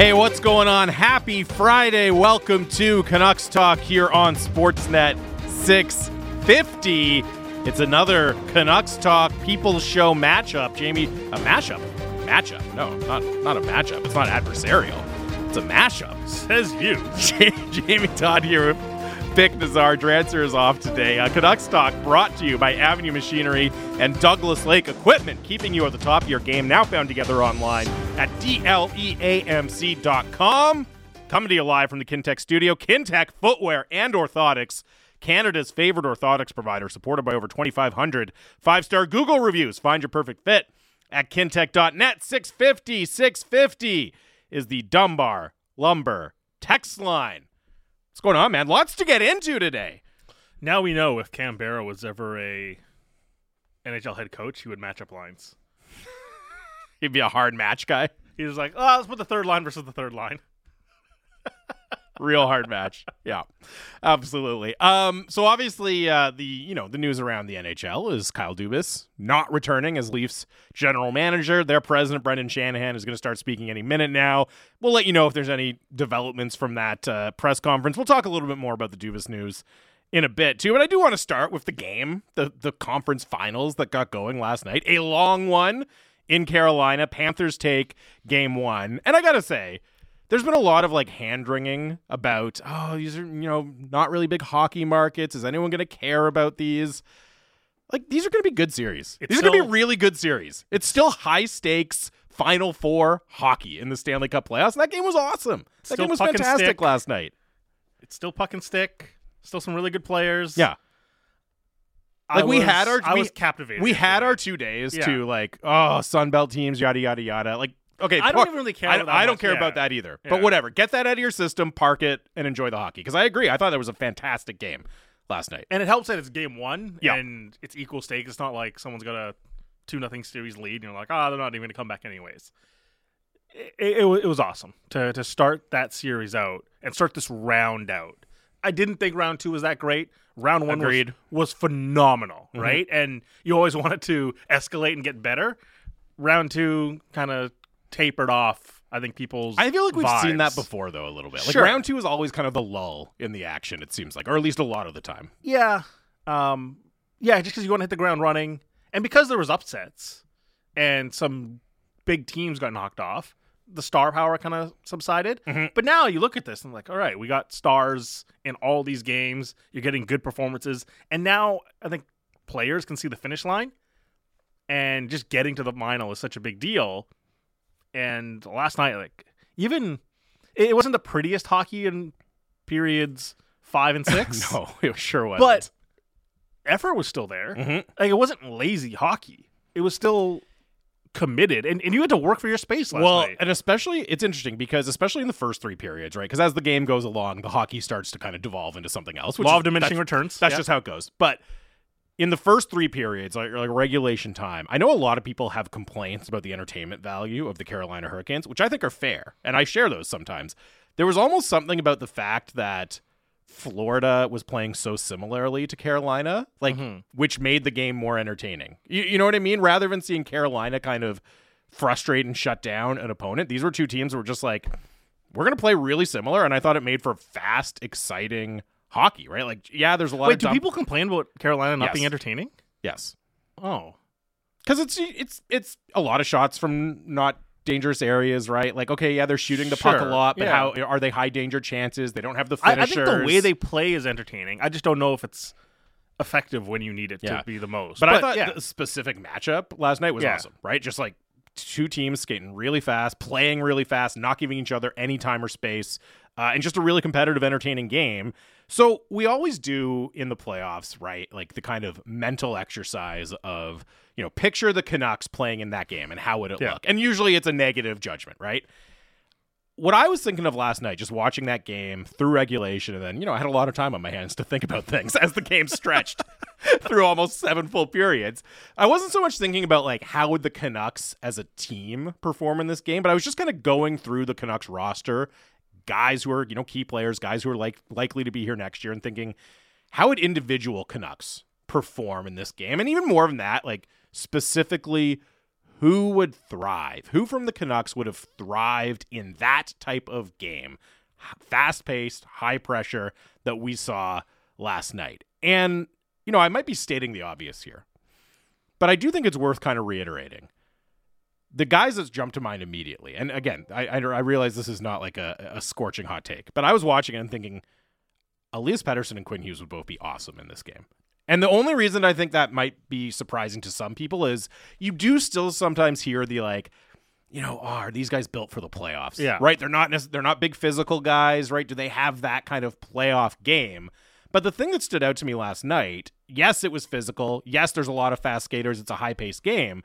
Hey, what's going on? Happy Friday. Welcome to Canucks Talk here on Sportsnet 650. It's another Canucks Talk People's Show matchup. Jamie, a mashup? Matchup? No, not not a matchup. It's not adversarial. It's a mashup. Says you. Jamie Dodd here Bik Nizzar. Drancer is off today. Uh, Canucks Talk brought to you by Avenue Machinery and Douglas Lake Equipment, keeping you at the top of your game. Now found together online at dleamc.com. Coming to you live from the Kintec studio. Kintec Footwear and Orthotics. Canada's favorite orthotics provider, supported by over 2,500 five star Google reviews. Find your perfect fit at kintec.net. 650 650 is the Dunbar Lumber text line. What's going on, man? Lots to get into today. Now we know if Canberra was ever a NHL head coach, he would match up lines. He'd be a hard match guy. He was like, oh, let's put the third line versus the third line. Real hard match. Yeah, absolutely. Um, so obviously, uh, the you know the news around the NHL is Kyle Dubas not returning as Leafs general manager. Their president Brendan Shanahan is going to start speaking any minute now. We'll let you know if there's any developments from that uh, press conference. We'll talk a little bit more about the Dubas news in a bit too. But I do want to start with the game, the the conference finals that got going last night. A long one in Carolina. Panthers take game one, and I gotta say there's been a lot of like hand wringing about oh these are you know not really big hockey markets is anyone going to care about these like these are going to be good series It's these are going to be really good series it's still high stakes final four hockey in the stanley cup playoffs and that game was awesome that game was fantastic stick. last night It's still puck and stick. Still some really good players. yeah I Like, we was- had our- I we- was captivated. we had our two days Yeah. to like oh sunbelt teams yada yada yada like okay I don't park- even really care. I, about that I don't much. care Yeah. about that either. But whatever. Get that out of your system, park it, and enjoy the hockey. Because I agree. I thought that was a fantastic game last night. And it helps that it's game one Yeah. and it's equal stakes. It's not like someone's got a two nothing series lead and you're like, oh, they're not even going to come back anyways. It, it, it was awesome to, to start that series out and start this round out. I didn't think round two was that great. Round one was, was phenomenal, Mhm. right? And you always wanted to escalate and get better. Round two kind of tapered off. I think people's. I feel like we've seen that before, though, a little bit. Like Sure. round two is always kind of the lull in the action. It seems like, or at least a lot of the time. Yeah. Um yeah, just because you want to hit the ground running. And because there was upsets and some big teams got knocked off, the star power kind of subsided. Mhm. But now you look at this and like, all right, we got stars in all these games. You're getting good performances. And now I think players can see the finish line. And just getting to the final is such a big deal. And last night, like, even it wasn't the prettiest hockey in periods five and six. no, it sure was. But effort was still there. Mhm. Like it wasn't lazy hockey. It was still committed, and, and you had to work for your space last well, night. and especially it's interesting because especially in the first three periods, right? Because as the game goes along, the hockey starts to kind of devolve into something else. Which Law is- of diminishing returns. That's Yeah. just how it goes. But in the first three periods, like, like regulation time, I know a lot of people have complaints about the entertainment value of the Carolina Hurricanes, which I think are fair, and I share those sometimes. There was almost something about the fact that Florida was playing so similarly to Carolina, like Mhm. which made the game more entertaining. You, you know what I mean? Rather than seeing Carolina kind of frustrate and shut down an opponent, these were two teams that were just like, we're going to play really similar. And I thought it made for fast, exciting hockey, right? Like, yeah, there's a lot Wait, of do dumb- people complain about Carolina not Yes. being entertaining? Yes. Oh, Because it's it's it's a lot of shots from not dangerous areas, right? Like, okay, yeah, they're shooting the puck a Sure, lot, but yeah. how are they high danger chances? They don't have the I, I finishers. think the way they play is entertaining. I just don't know if it's effective when you need it Yeah. to be the most. But, I thought yeah, the specific matchup last night was Yeah. awesome, right? Just like two teams skating really fast, playing really fast, not giving each other any time or space, uh, and just a really competitive, entertaining game. So we always do in the playoffs, right? Like the kind of mental exercise of, you know, picture the Canucks playing in that game and how would it Yeah. look? And usually it's a negative judgment, right? What I was thinking of last night, just watching that game through regulation, and then, you know, I had a lot of time on my hands to think about things as the game stretched through almost seven full periods. I wasn't so much thinking about like how would the Canucks as a team perform in this game, but I was just kind of going through the Canucks roster, guys who are, you know, key players, guys who are like likely to be here next year and thinking how would individual Canucks perform in this game? And even more than that, like specifically who would thrive? Who from the Canucks would have thrived in that type of game? Fast paced, high pressure that we saw last night. And, you know, I might be stating the obvious here, but I do think it's worth kind of reiterating. The guys that jumped to mind immediately, and again, I, I, I realize this is not like a, a scorching hot take, but I was watching it and thinking, Elias Pettersson and Quinn Hughes would both be awesome in this game. And the only reason I think that might be surprising to some people is you do still sometimes hear the like, you know, oh, are these guys built for the playoffs? Yeah. Right. They're not they're not big physical guys, right? Do they have that kind of playoff game? But the thing that stood out to me last night, yes, it was physical. Yes, there's a lot of fast skaters. It's a high paced game.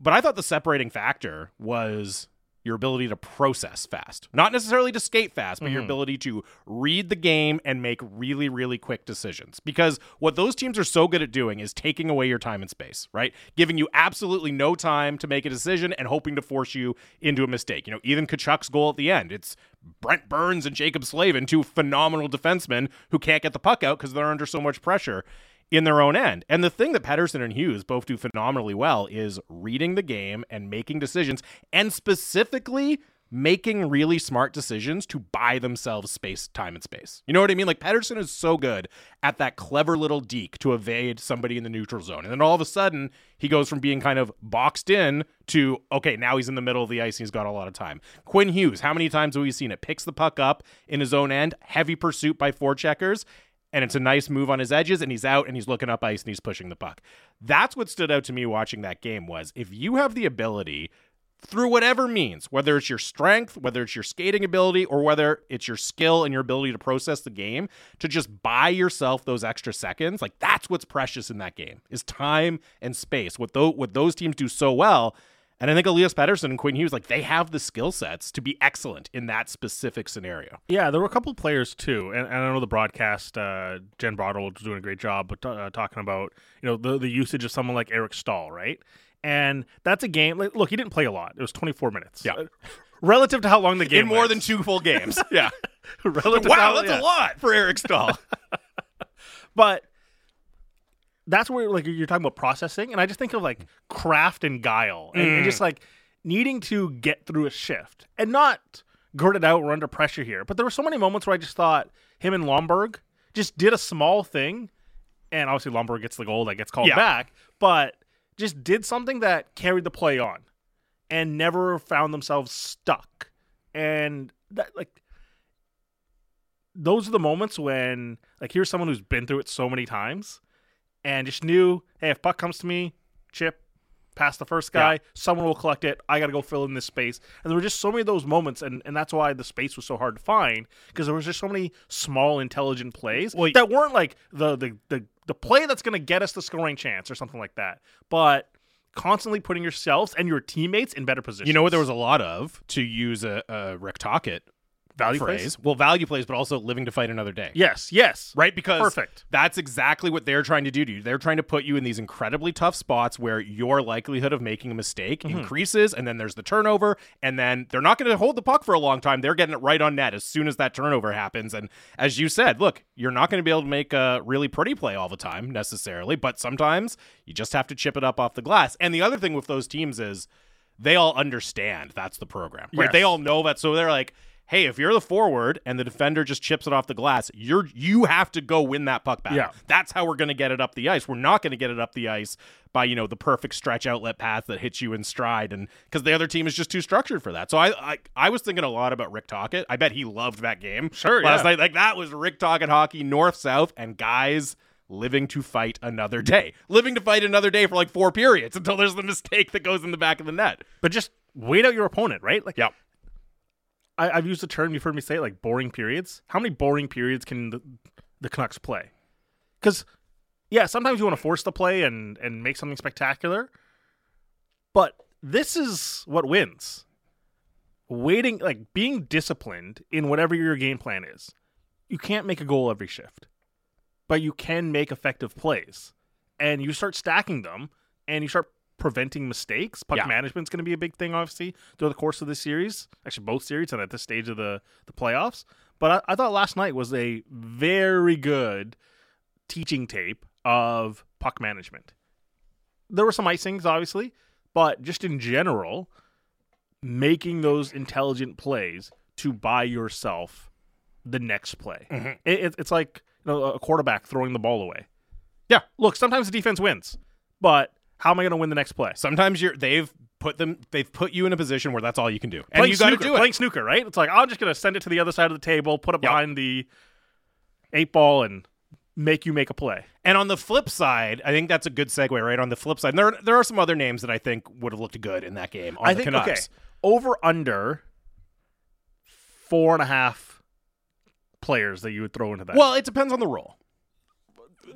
But I thought the separating factor was your ability to process fast. Not necessarily to skate fast, but mm-hmm. your ability to read the game and make really, really quick decisions. Because what those teams are so good at doing is taking away your time and space, right? Giving you absolutely no time to make a decision and hoping to force you into a mistake. You know, even Tkachuk's goal at the end, it's Brent Burns and Jaccob Slavin, two phenomenal defensemen who can't get the puck out because they're under so much pressure in their own end. And the thing that Pettersson and Hughes both do phenomenally well is reading the game and making decisions, and specifically making really smart decisions to buy themselves space, time, and space. You know what I mean? Like Pettersson is so good at that clever little deke to evade somebody in the neutral zone. And then all of a sudden, he goes from being kind of boxed in to, okay, now he's in the middle of the ice and he's got a lot of time. Quinn Hughes, how many times have we seen it? Picks the puck up in his own end, heavy pursuit by forecheckers, and it's a nice move on his edges and he's out and he's looking up ice and he's pushing the puck. That's what stood out to me watching that game was if you have the ability through whatever means, whether it's your strength, whether it's your skating ability, or whether it's your skill and your ability to process the game, to just buy yourself those extra seconds, like that's what's precious in that game is time and space. What those what those teams do so well and I think Elias Pettersson and Quinn Hughes, like they have the skill sets to be excellent in that specific scenario. Yeah, there were a couple players too, and, and I know the broadcast, uh, Jen Botterill was doing a great job, but uh, talking about you know the the usage of someone like Eric Staal, right? And that's a game. Like, look, he didn't play a lot. It was 24 minutes. Yeah. Relative to how long the game in more went. than two full games. yeah. relative wow, how, that's yeah. a lot for Eric Staal. but that's where like you're talking about processing, and I just think of like craft and guile, and, mm. and just like needing to get through a shift and not it out. We're under pressure here, but there were so many moments where I just thought him and Lomberg just did a small thing, and obviously Lomberg gets the goal that gets called yeah. back, but just did something that carried the play on, and never found themselves stuck, and that like those are the moments when like here's someone who's been through it so many times and just knew, hey, if puck comes to me, chip, past the first guy, yeah. someone will collect it. I got to go fill in this space. And there were just so many of those moments, and, and that's why the space was so hard to find because there was just so many small, intelligent plays well, that weren't like the the the, the play that's going to get us the scoring chance or something like that, but constantly putting yourselves and your teammates in better positions. You know what? There was a lot of to use a, a Rick Tocchet value phrase. plays. Well, value plays, but also living to fight another day. Yes, yes, right. Because perfect. That's exactly what they're trying to do to you. They're trying to put you in these incredibly tough spots where your likelihood of making a mistake mm-hmm. increases, and then there's the turnover, and then they're not going to hold the puck for a long time. They're getting it right on net as soon as that turnover happens. And as you said, look, you're not going to be able to make a really pretty play all the time necessarily, but sometimes you just have to chip it up off the glass. And the other thing with those teams is they all understand that's the program, right? Yes. They all know that, so they're like hey, if you're the forward and the defender just chips it off the glass, you're you have to go win that puck back. Yeah. That's how we're going to get it up the ice. We're not going to get it up the ice by, you know, the perfect stretch outlet path that hits you in stride and cuz the other team is just too structured for that. So I, I I was thinking a lot about Rick Tocchet. I bet he loved that game. Sure, last yeah. night like that was Rick Tocchet hockey north south and guys living to fight another day. Living to fight another day for like four periods until there's the mistake that goes in the back of the net. But just wait out your opponent, right? Like yeah. I, have used the term you've heard me say it, like boring periods. How many boring periods can the, the Canucks play? Because yeah, sometimes you want to force the play and and make something spectacular, but this is what wins. Waiting, like being disciplined in whatever your game plan is. You can't make a goal every shift, but you can make effective plays, and you start stacking them, and you start preventing mistakes. Puck Yeah. management's going to be a big thing, obviously, through the course of this series. Actually, both series and at this stage of the, the playoffs. But I, I thought last night was a very good teaching tape of puck management. There were some icings, obviously, but just in general, making those intelligent plays to buy yourself the next play. Mhm. It, it- it's like you know, a quarterback throwing the ball away. Yeah. Look, sometimes the defense wins, but how am I going to win the next play? Sometimes you're they've put them they've put you in a position where that's all you can do, and Playing you got to snooker, do it. Playing snooker, right? It's like I'm just going to send it to the other side of the table, put it Yep. behind the eight ball, and make you make a play. And on the flip side, I think that's a good segue, right? On the flip side, there there are some other names that I think would have looked good in that game on I the think Canucks. okay, over under four and a half players that you would throw into that. Well, it depends on the role.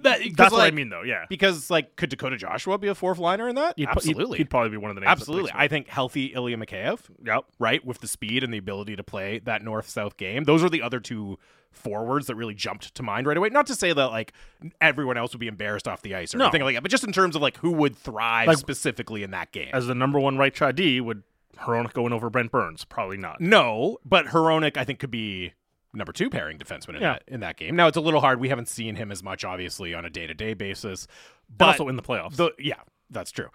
That, 'cause, that's what I mean, though. Yeah, Because like, could Dakota Joshua be a fourth liner in that? He'd pro- he'd- Absolutely, he'd, probably be one of the names. absolutely. I think healthy Ilya Mikheyev, Yep. right, with the speed and the ability to play that north-south game. Those are the other two forwards that really jumped to mind right away. Not to say that like everyone else would be embarrassed off the ice or No. anything like that, but just in terms of like who would thrive Like- specifically in that game. As the number one right shot D, would Hronek going over Brent Burns? Probably not. No, but Hronek I think could be number two pairing defenseman in Yeah. that in that game. Now it's a little hard. We haven't seen him as much, obviously, on a day to day basis. But also in the playoffs. the yeah, that's true.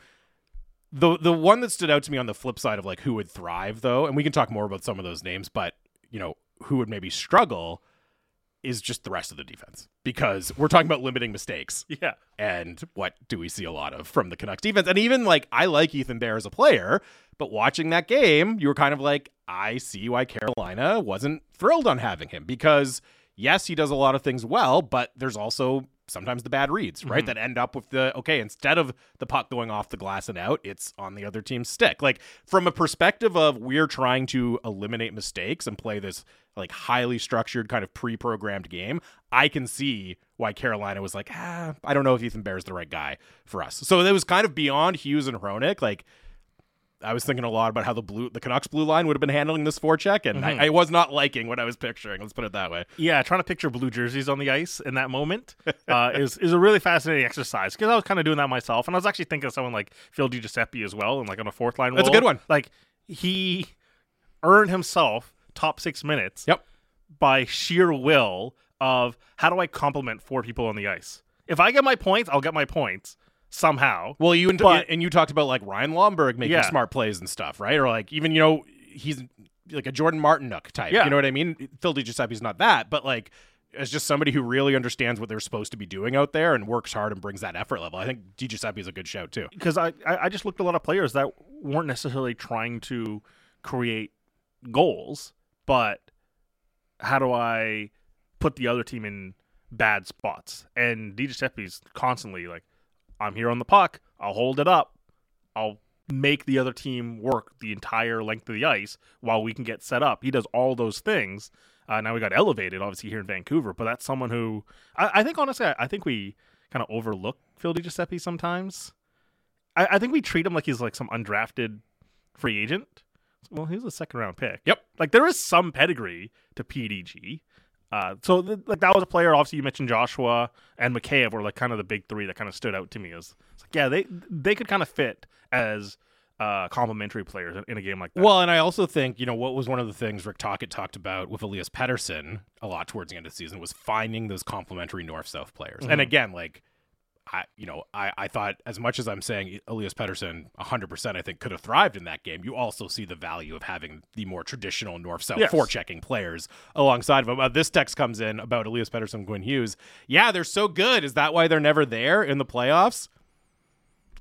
The the one that stood out to me on the flip side of like who would thrive though, and we can talk more about some of those names, but you know who would maybe struggle is just the rest of the defense because we're talking about limiting mistakes yeah. and what do we see a lot of from the Canucks defense? And even like I like Ethan Bear as a player, but watching that game, you were kind of like, I see why Carolina wasn't thrilled on having him because yes, he does a lot of things well, but there's also sometimes the bad reads, right? That end up with the okay, instead of the puck going off the glass and out, it's on the other team's stick. Like from a perspective of we're trying to eliminate mistakes and play this like highly structured kind of pre-programmed game, I can see why Carolina was like, ah, I don't know if Ethan Bear is the right guy for us. So it was kind of beyond Hughes and Hronek. Like I was thinking a lot about how the blue the Canucks blue line would have been handling this forecheck, and Mhm. I, I was not liking what I was picturing. Let's put it that way. Yeah, trying to picture blue jerseys on the ice in that moment uh, is is a really fascinating exercise because I was kind of doing that myself, and I was actually thinking of someone like Phil DiGiuseppe as well, and like on a fourth line. That's a good one. Like he earned himself top six minutes. Yep. By sheer will of how do I compliment four people on the ice? If I get my points, I'll get my points somehow. Well, you and, But- and you talked about like Ryan Lomberg making Yeah. smart plays and stuff, right? Or like even you know he's like a Jordan Martinook type. Yeah. You know what I mean? Phil DiGiuseppe's not that, but like as just somebody who really understands what they're supposed to be doing out there and works hard and brings that effort level. I think DiGiuseppe is a good shout too. because I, I I just looked at a lot of players that weren't necessarily trying to create goals, but how do I put the other team in bad spots? And DiGiuseppe's constantly like, I'm here on the puck, I'll hold it up, I'll make the other team work the entire length of the ice while we can get set up. He does all those things. Uh, now we got elevated, obviously here in Vancouver, but that's someone who I, I think honestly, I, I think we kind of overlook Phil DiGiuseppe sometimes. I, I think we treat him like he's like some undrafted free agent. Well, he's a second round pick. Yep. Like there is some pedigree to PDG. Uh, so th- like that was a player. Obviously, you mentioned Joshua and Mikheyev were like kind of the big three that kind of stood out to me as it's like yeah they they could kind of fit as uh complementary players in, in a game like that. Well, and I also think, you know, what was one of the things Rick Tocchet talked about with Elias Pettersson a lot towards the end of the season was finding those complementary north south players. And Mhm. again, like I you know, I, I thought as much as I'm saying Elias Pettersson 100% I think could have thrived in that game, you also see the value of having the more traditional north south Yes. forechecking players alongside of him. Uh, this text comes in about Elias Pettersson and Quinn Hughes. Yeah, they're so good. Is that why they're never there in the playoffs?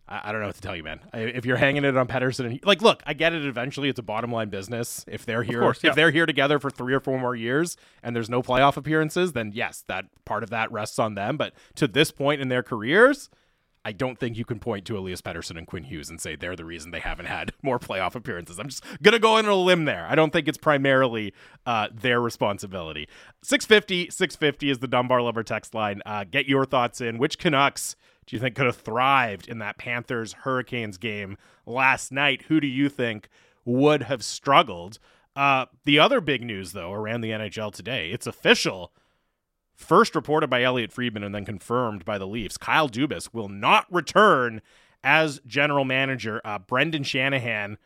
I, I don't know what to tell you, man. I, if you're hanging it on Pettersson, and like, look, I get it. Eventually, it's a bottom line business. If they're here, course, yeah. if they're here together for three or four more years, and there's no playoff appearances, then yes, that part of that rests on them. But to this point in their careers, I don't think you can point to Elias Pettersson and Quinn Hughes and say they're the reason they haven't had more playoff appearances. I'm just gonna go in on a limb there. I don't think it's primarily uh, their responsibility. 650, 650 is the Dunbar Lumber text line. Uh, get your thoughts in. Which Canucks do you think could have thrived in that Panthers Hurricanes game last night? Who do you think would have struggled? Uh, the other big news, though, around the NHL today, it's official. First reported by Elliot Friedman and then confirmed by the Leafs. Kyle Dubas will not return as general manager. Uh, Brendan Shanahan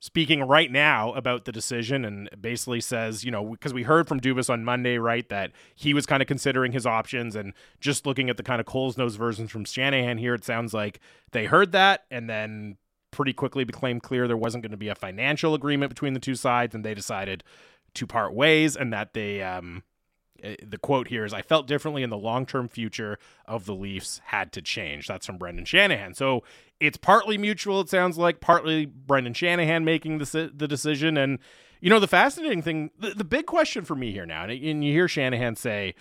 speaking right now about the decision and basically says, you know, because we heard from Dubas on Monday, right, that he was kind of considering his options and just looking at the kind of Coles Notes versions from Shanahan here, it sounds like they heard that and then pretty quickly became clear there wasn't going to be a financial agreement between the two sides, and they decided to part ways, and that they um, uh, the quote here is I felt differently in the long term future of the Leafs had to change. That's from Brendan Shanahan. So it's partly mutual, it sounds like, partly Brendan Shanahan making the, the decision. And, you know, the fascinating thing, the, the big question for me here now, and, and you hear Shanahan say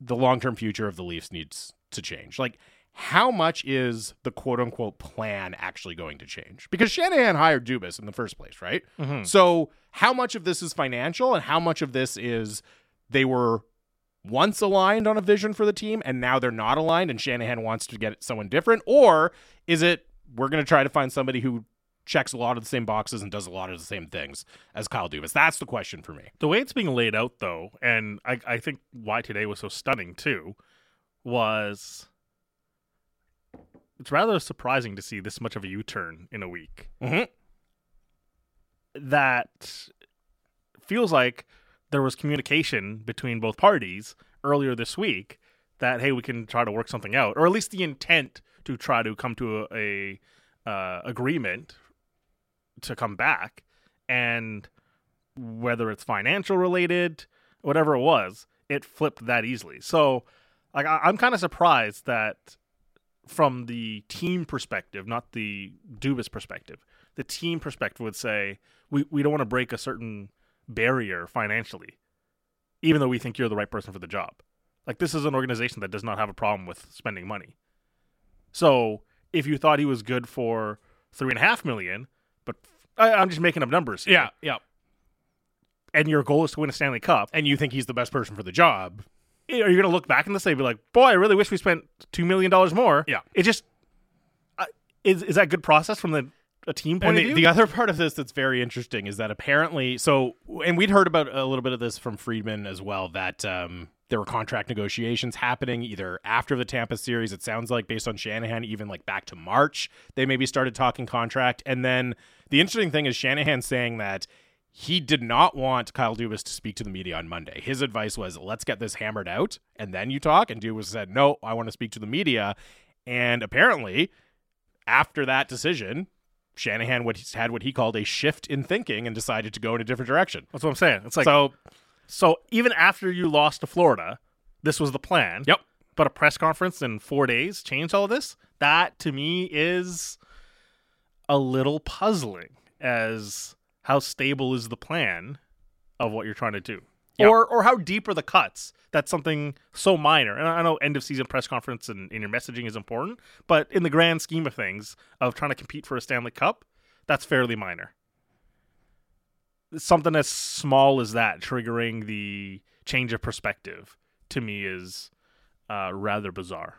the long term future of the Leafs needs to change. Like, how much is the quote unquote plan actually going to change? Because Shanahan hired Dubas in the first place, right? Mm-hmm. So, how much of this is financial and how much of this is they were once aligned on a vision for the team and now they're not aligned and Shanahan wants to get someone different? Or is it we're going to try to find somebody who checks a lot of the same boxes and does a lot of the same things as Kyle Dubas? That's the question for me. The way it's being laid out, though, and I, I think why today was so stunning too, was it's rather surprising to see this much of a U turn in a week. Mm-hmm. That feels like there was communication between both parties earlier this week that hey we can try to work something out or at least the intent to try to come to a, a uh, agreement to come back and whether it's financial related whatever it was it flipped that easily so like I, i'm kind of surprised that from the team perspective not the dubas perspective the team perspective would say we, we don't want to break a certain barrier financially, even though we think you're the right person for the job. Like this is an organization that does not have a problem with spending money. So if you thought he was good for three and a half million, but I, I'm just making up numbers. Here, Yeah, yeah. and your goal is to win a Stanley Cup, And you think he's the best person for the job. are you going to look back in this and be like, "Boy, I really wish we spent two million dollars more"? Yeah. it just uh, is. Is that good process from the a team point And of the, view? the other part of this that's very interesting is that apparently, so, and we'd heard about a little bit of this from Friedman as well, that um, there were contract negotiations happening either after the Tampa series. It sounds like, based on Shanahan, even like back to March, they maybe started talking contract. And then the interesting thing is Shanahan saying that he did not want Kyle Dubas to speak to the media on Monday. His advice was, let's get this hammered out and then you talk. And Dubas said, no, I want to speak to the media. And apparently, after that decision, Shanahan had what he called a shift in thinking and decided to go in a different direction. That's what I'm saying. It's like so, so, even after you lost to Florida, this was the plan. yep. But a press conference in four days changed all of this. That to me is a little puzzling as how stable is the plan of what you're trying to do. Yeah. Or or how deep are the cuts? That's something so minor. And I know end of season press conference and, and your messaging is important, but in the grand scheme of things of trying to compete for a Stanley Cup, that's fairly minor. Something as small as that triggering the change of perspective to me is uh, rather bizarre.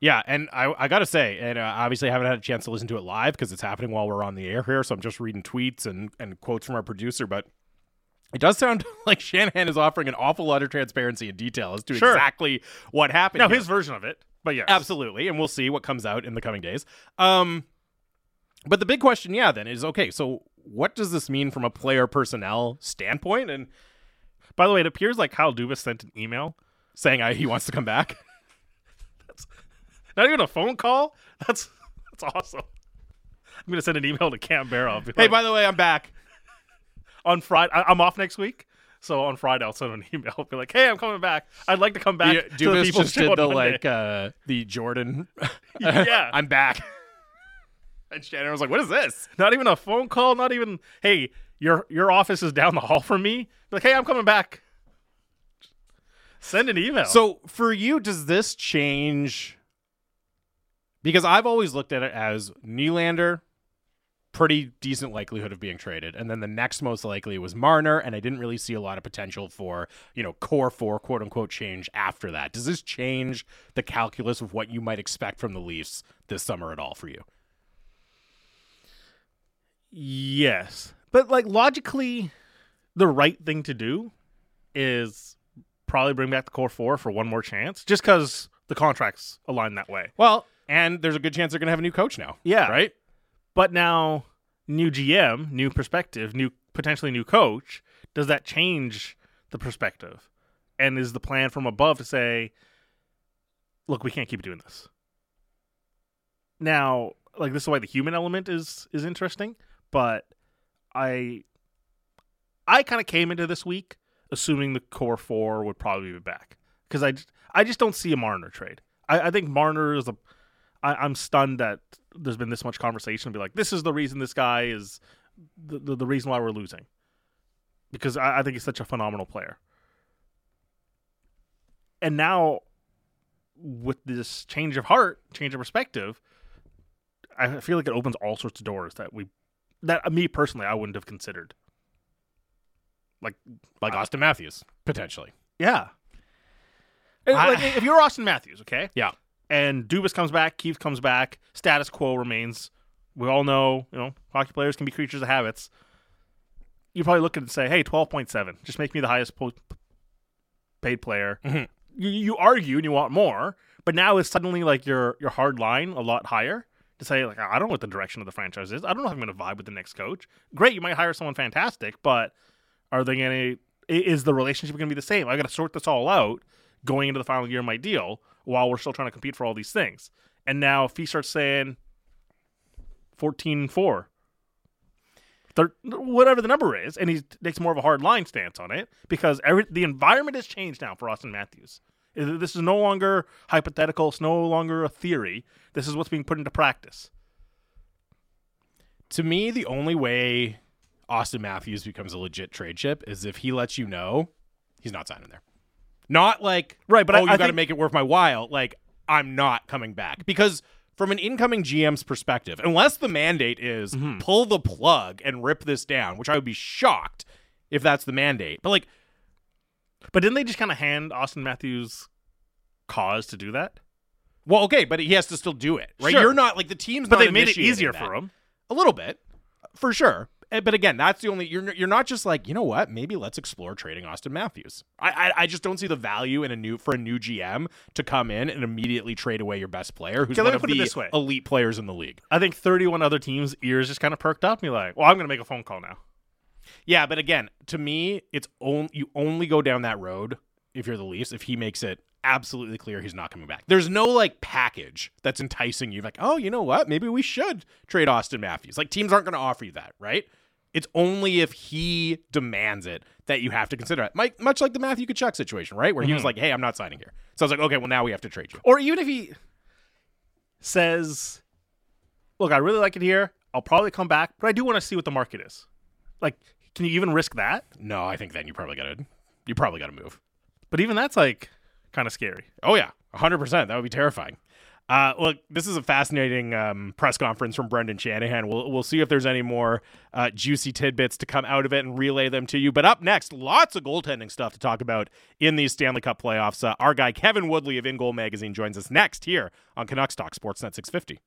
Yeah, and I, I got to say, and uh, obviously I haven't had a chance to listen to it live because it's happening while we're on the air here, so I'm just reading tweets and, and quotes from our producer, but it does sound like Shanahan is offering an awful lot of transparency and detail as to Sure. exactly what happened. Now here. his version of it, but yeah, Absolutely, and we'll see what comes out in the coming days. Um, but the big question, yeah, then is okay. So, what does this mean from a player personnel standpoint? And By the way, it appears like Kyle Dubas sent an email, saying I, he wants to come back. That's not even a phone call. That's that's awesome. I'm gonna send an email to Cam Barrow. I'll hey, by the way, I'm back. on Friday, I- I'm off next week, so on Friday I'll send an email. I'll be like, "Hey, I'm coming back. I'd like to come back." Yeah, Dubas just did the Monday." like uh the Jordan. Yeah. I'm back. and Shannon was like, "What is this?" not even a phone call. Not even, "Hey, your your office is down the hall from me." Like, "Hey, I'm coming back." Send an email. So for you, does this change? Because I've always looked at it as Nylander, pretty decent likelihood of being traded, and then the next most likely was Marner, and I didn't really see a lot of potential for you know core four quote unquote change after that. Does this change the calculus of what you might expect from the Leafs this summer at all for you? Yes. But like logically, the right thing to do is probably bring back the core four for one more chance, just because the contracts align that way. Well, and there's a good chance they're going to have a new coach now. Yeah. right. But now, new GM, new perspective, new potentially new coach. Does that change the perspective? And is the plan from above to say, look, we can't keep doing this? Now, like this is why the human element is is interesting. But I I kind of came into this week assuming the core four would probably be back because I just, I just don't see a Marner trade. I, I think Marner is a. I, I'm stunned that there's been this much conversation. To be like, this is the reason this guy is the the, the reason why we're losing. Because I, I think he's such a phenomenal player. And now, with this change of heart, change of perspective, I feel like it opens all sorts of doors that we, that me personally, I wouldn't have considered. Like, Like Auston Matthews, potentially. yeah. I- like, if you're Auston Matthews, okay, Yeah. and Dubas comes back, Keefe comes back, status quo remains. We all know, you know, hockey players can be creatures of habits. You probably look at it and say, "Hey, twelve point seven, just make me the highest po- paid player." Mhm. You, you argue and you want more, but now it's suddenly like your your hard line a lot higher to say like, "I don't know what the direction of the franchise is. I don't know if I'm going to vibe with the next coach." Great, you might hire someone fantastic, but are they going to? Is the relationship going to be the same? I got to sort this all out going into the final year of my deal while we're still trying to compete for all these things. And now if he starts saying 14 4, thir- whatever the number is, and he takes more of a hard line stance on it because every, the environment has changed now for Auston Matthews. This is no longer hypothetical, it's no longer a theory. This is what's being put into practice. To me, the only way Auston Matthews becomes a legit trade chip is if he lets you know he's not signing there. Not like Right, but oh, I- you got to think- make it worth my while. Like I'm not coming back because from an incoming GM's perspective, unless the mandate is Mm-hmm. pull the plug and rip this down, which I would be shocked if that's the mandate. But like, But didn't they just kind of hand Auston Matthews cause to do that? well, okay, but he has to still do it, right? Sure. You're not like the team's, But they made it easier that. for him. a little bit, for sure. Eh, But again, that's the only you're you're not just like you know what maybe let's explore trading Auston Matthews. I, I I just don't see the value in a new for a new GM to come in and immediately trade away your best player who's Okay, one of the this way. elite players in the league. I think 31 other teams' ears just kind of perked up. Me like, well, I'm going to make a phone call now. Yeah, but again, to me, it's only you only go down that road if you're the Leafs if he makes it absolutely clear he's not coming back. There's no like package that's enticing you like, "Oh, you know what? Maybe we should trade Auston Matthews." Like teams aren't going to offer you that, right? It's only if he demands it that you have to consider it. Mike, much like the Matthew Tkachuk situation, right? Where he was Mhm. like, "Hey, I'm not signing here." So I was like, "Okay, well now we have to trade you." Or even if he says, look, I really like it here. I'll probably come back, but I do want to see what the market is. Like, can you even risk that? No, I think then you probably got to you probably got to move. But even that's like kind of scary. Oh yeah, hundred percent. That would be terrifying. Uh, look, this is a fascinating um, press conference from Brendan Shanahan. We'll we'll see if there's any more uh, juicy tidbits to come out of it and relay them to you. But up next, lots of goaltending stuff to talk about in these Stanley Cup playoffs. Uh, our guy Kevin Woodley of InGoal Magazine joins us next here on Canucks Talk Sportsnet 650.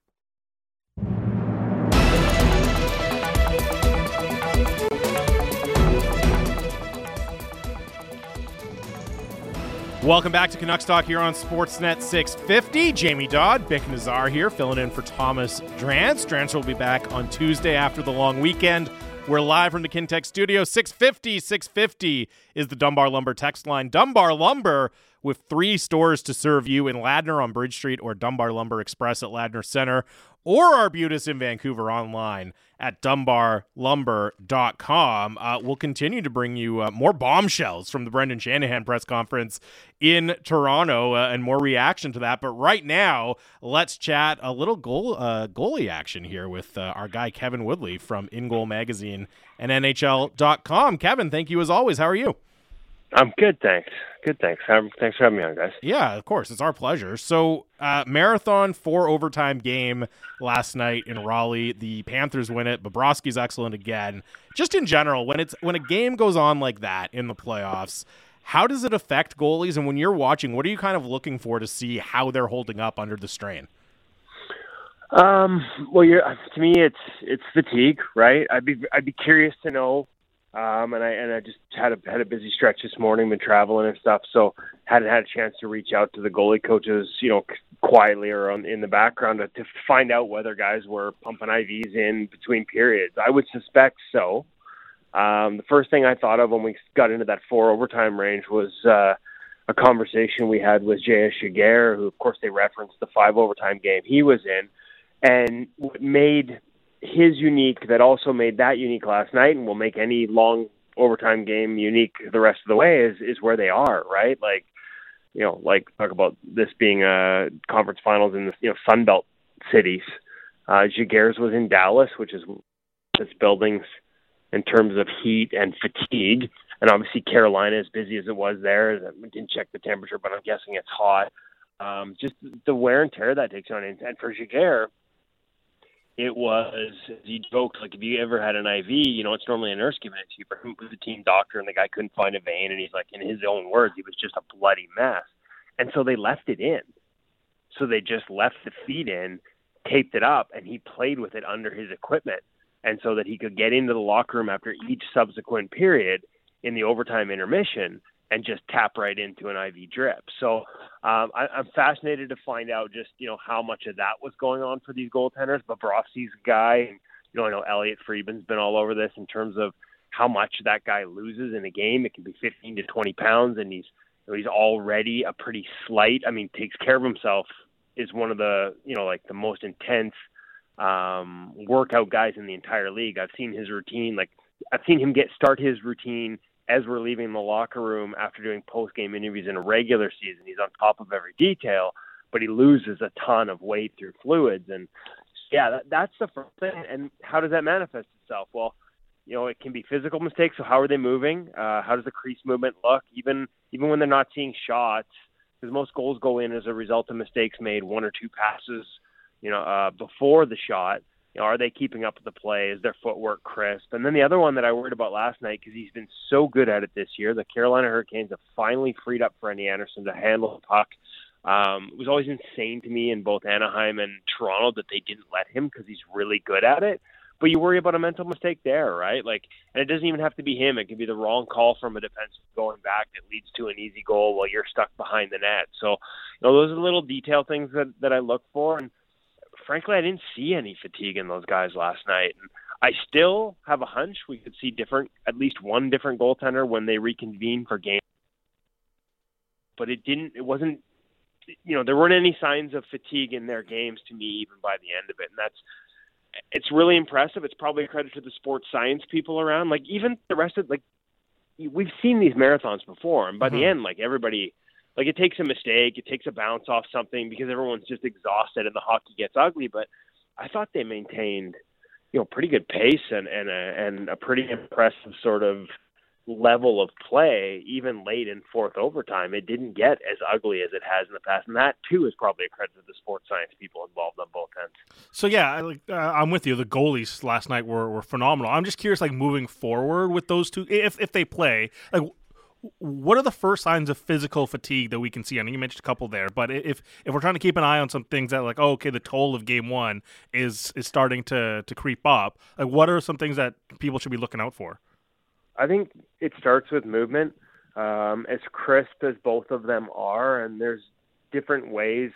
Welcome back to Canucks Talk here on Sportsnet 650. Jamie Dodd, Bik Nizzar here, filling in for Thomas Drance. Drance will be back on Tuesday after the long weekend. We're live from the Kintec studio. 650, 650 is the Dunbar Lumber text line. Dunbar Lumber with three stores to serve you in Ladner on Bridge Street or Dunbar Lumber Express at Ladner Center or Arbutus in Vancouver online at dunbarlumber.com. Uh, we'll continue to bring you uh, more bombshells from the Brendan Shanahan press conference in Toronto uh, and more reaction to that. But right now, let's chat a little goal uh, goalie action here with uh, our guy Kevin Woodley from InGoal Magazine and NHL.com. Kevin, thank you as always. How are you? I'm good, thanks. Good, thanks. Um, thanks for having me on, guys. Yeah, of course. It's our pleasure. So, uh, marathon four overtime game last night in Raleigh. The Panthers win it. Bobrovsky's excellent again. Just in general, when it's when a game goes on like that in the playoffs, how does it affect goalies? And when you're watching, what are you kind of looking for to see how they're holding up under the strain? Um, well, you're, to me, it's it's fatigue, right? I'd be I'd be curious to know. Um, and I and I just had a had a busy stretch this morning, been traveling and stuff, so hadn't had a chance to reach out to the goalie coaches, you know, quietly or on, in the background to, to find out whether guys were pumping IVs in between periods. I would suspect so. Um, the first thing I thought of when we got into that four overtime range was uh, a conversation we had with J.S. Giguere, who of course they referenced the five overtime game he was in And what made his unique that also made that unique last night and will make any long overtime game unique the rest of the way is is where they are, right? Like you know, like talk about this being a conference finals in the you know Sun Belt cities. Uh, Giguere's was in Dallas, which is its buildings in terms of heat and fatigue. And obviously Carolina, as busy as it was there, I didn't check the temperature, but I'm guessing it's hot. Um, just the wear and tear that takes on. And for Giguere, it was he joked like if you ever had an IV, you know it's normally a nurse giving it to you. but him, was a team doctor, and the guy couldn't find a vein, and he's like, in his own words, he was just a bloody mess. And so they left it in. So they just left the feed in, taped it up, and he played with it under his equipment, and so that he could get into the locker room after each subsequent period in the overtime intermission and just tap right into an IV drip. So um, I, I'm fascinated to find out just you know how much of that was going on for these goaltenders. But Bobrovsky's guy, and you know I know Elliot Friedman's been all over this in terms of how much that guy loses in a game. It can be 15 to 20 pounds, and he's you know, he's already a pretty slight. I mean, takes care of himself. Is one of the you know like the most intense um, workout guys in the entire league. I've seen his routine. Like I've seen him get start his routine as we're leaving the locker room after doing post game interviews in a regular season. He's on top of every detail, but he loses a ton of weight through fluids. And yeah, that, that's the first thing. And how does that manifest itself? Well, you know, it can be physical mistakes. So how are they moving? Uh, how does the crease movement look? Even even when they're not seeing shots, because most goals go in as a result of mistakes made, one or two passes, you know, uh, before the shot. You know, are they keeping up with the play? Is their footwork crisp? And then the other one that I worried about last night because he's been so good at it this year. The Carolina Hurricanes have finally freed up Freddie Andersen to handle the puck. Um, it was always insane to me in both Anaheim and Toronto that they didn't let him because he's really good at it. But you worry about a mental mistake there, right? Like, and it doesn't even have to be him. It could be the wrong call from a defense going back that leads to an easy goal while you're stuck behind the net. So, you know, those are little detail things that that I look for. And frankly, I didn't see any fatigue in those guys last night. And I still have a hunch we could see different, at least one different goaltender when they reconvene for game. But it didn't. It wasn't. You know, there weren't any signs of fatigue in their games to me, even by the end of it. And that's it's really impressive. It's probably a credit to the sports science people around. Like even the rest of like we've seen these marathons before, and by mm-hmm. the end, like everybody like it takes a mistake, it takes a bounce off something because everyone's just exhausted and the hockey gets ugly. But I thought they maintained, you know, pretty good pace and and a, and a pretty impressive sort of level of play even late in fourth overtime. It didn't get as ugly as it has in the past, and that too is probably a credit to the sports science people involved on both ends. So yeah, like uh, I'm with you. The goalies last night were, were phenomenal. I'm just curious, like moving forward with those two, if if they play, like what are the first signs of physical fatigue that we can see? I know you mentioned a couple there, but if if we're trying to keep an eye on some things that like, oh, okay, the toll of game one is is starting to to creep up. Like, what are some things that people should be looking out for? I think it starts with movement. Um, as crisp as both of them are, and there's different ways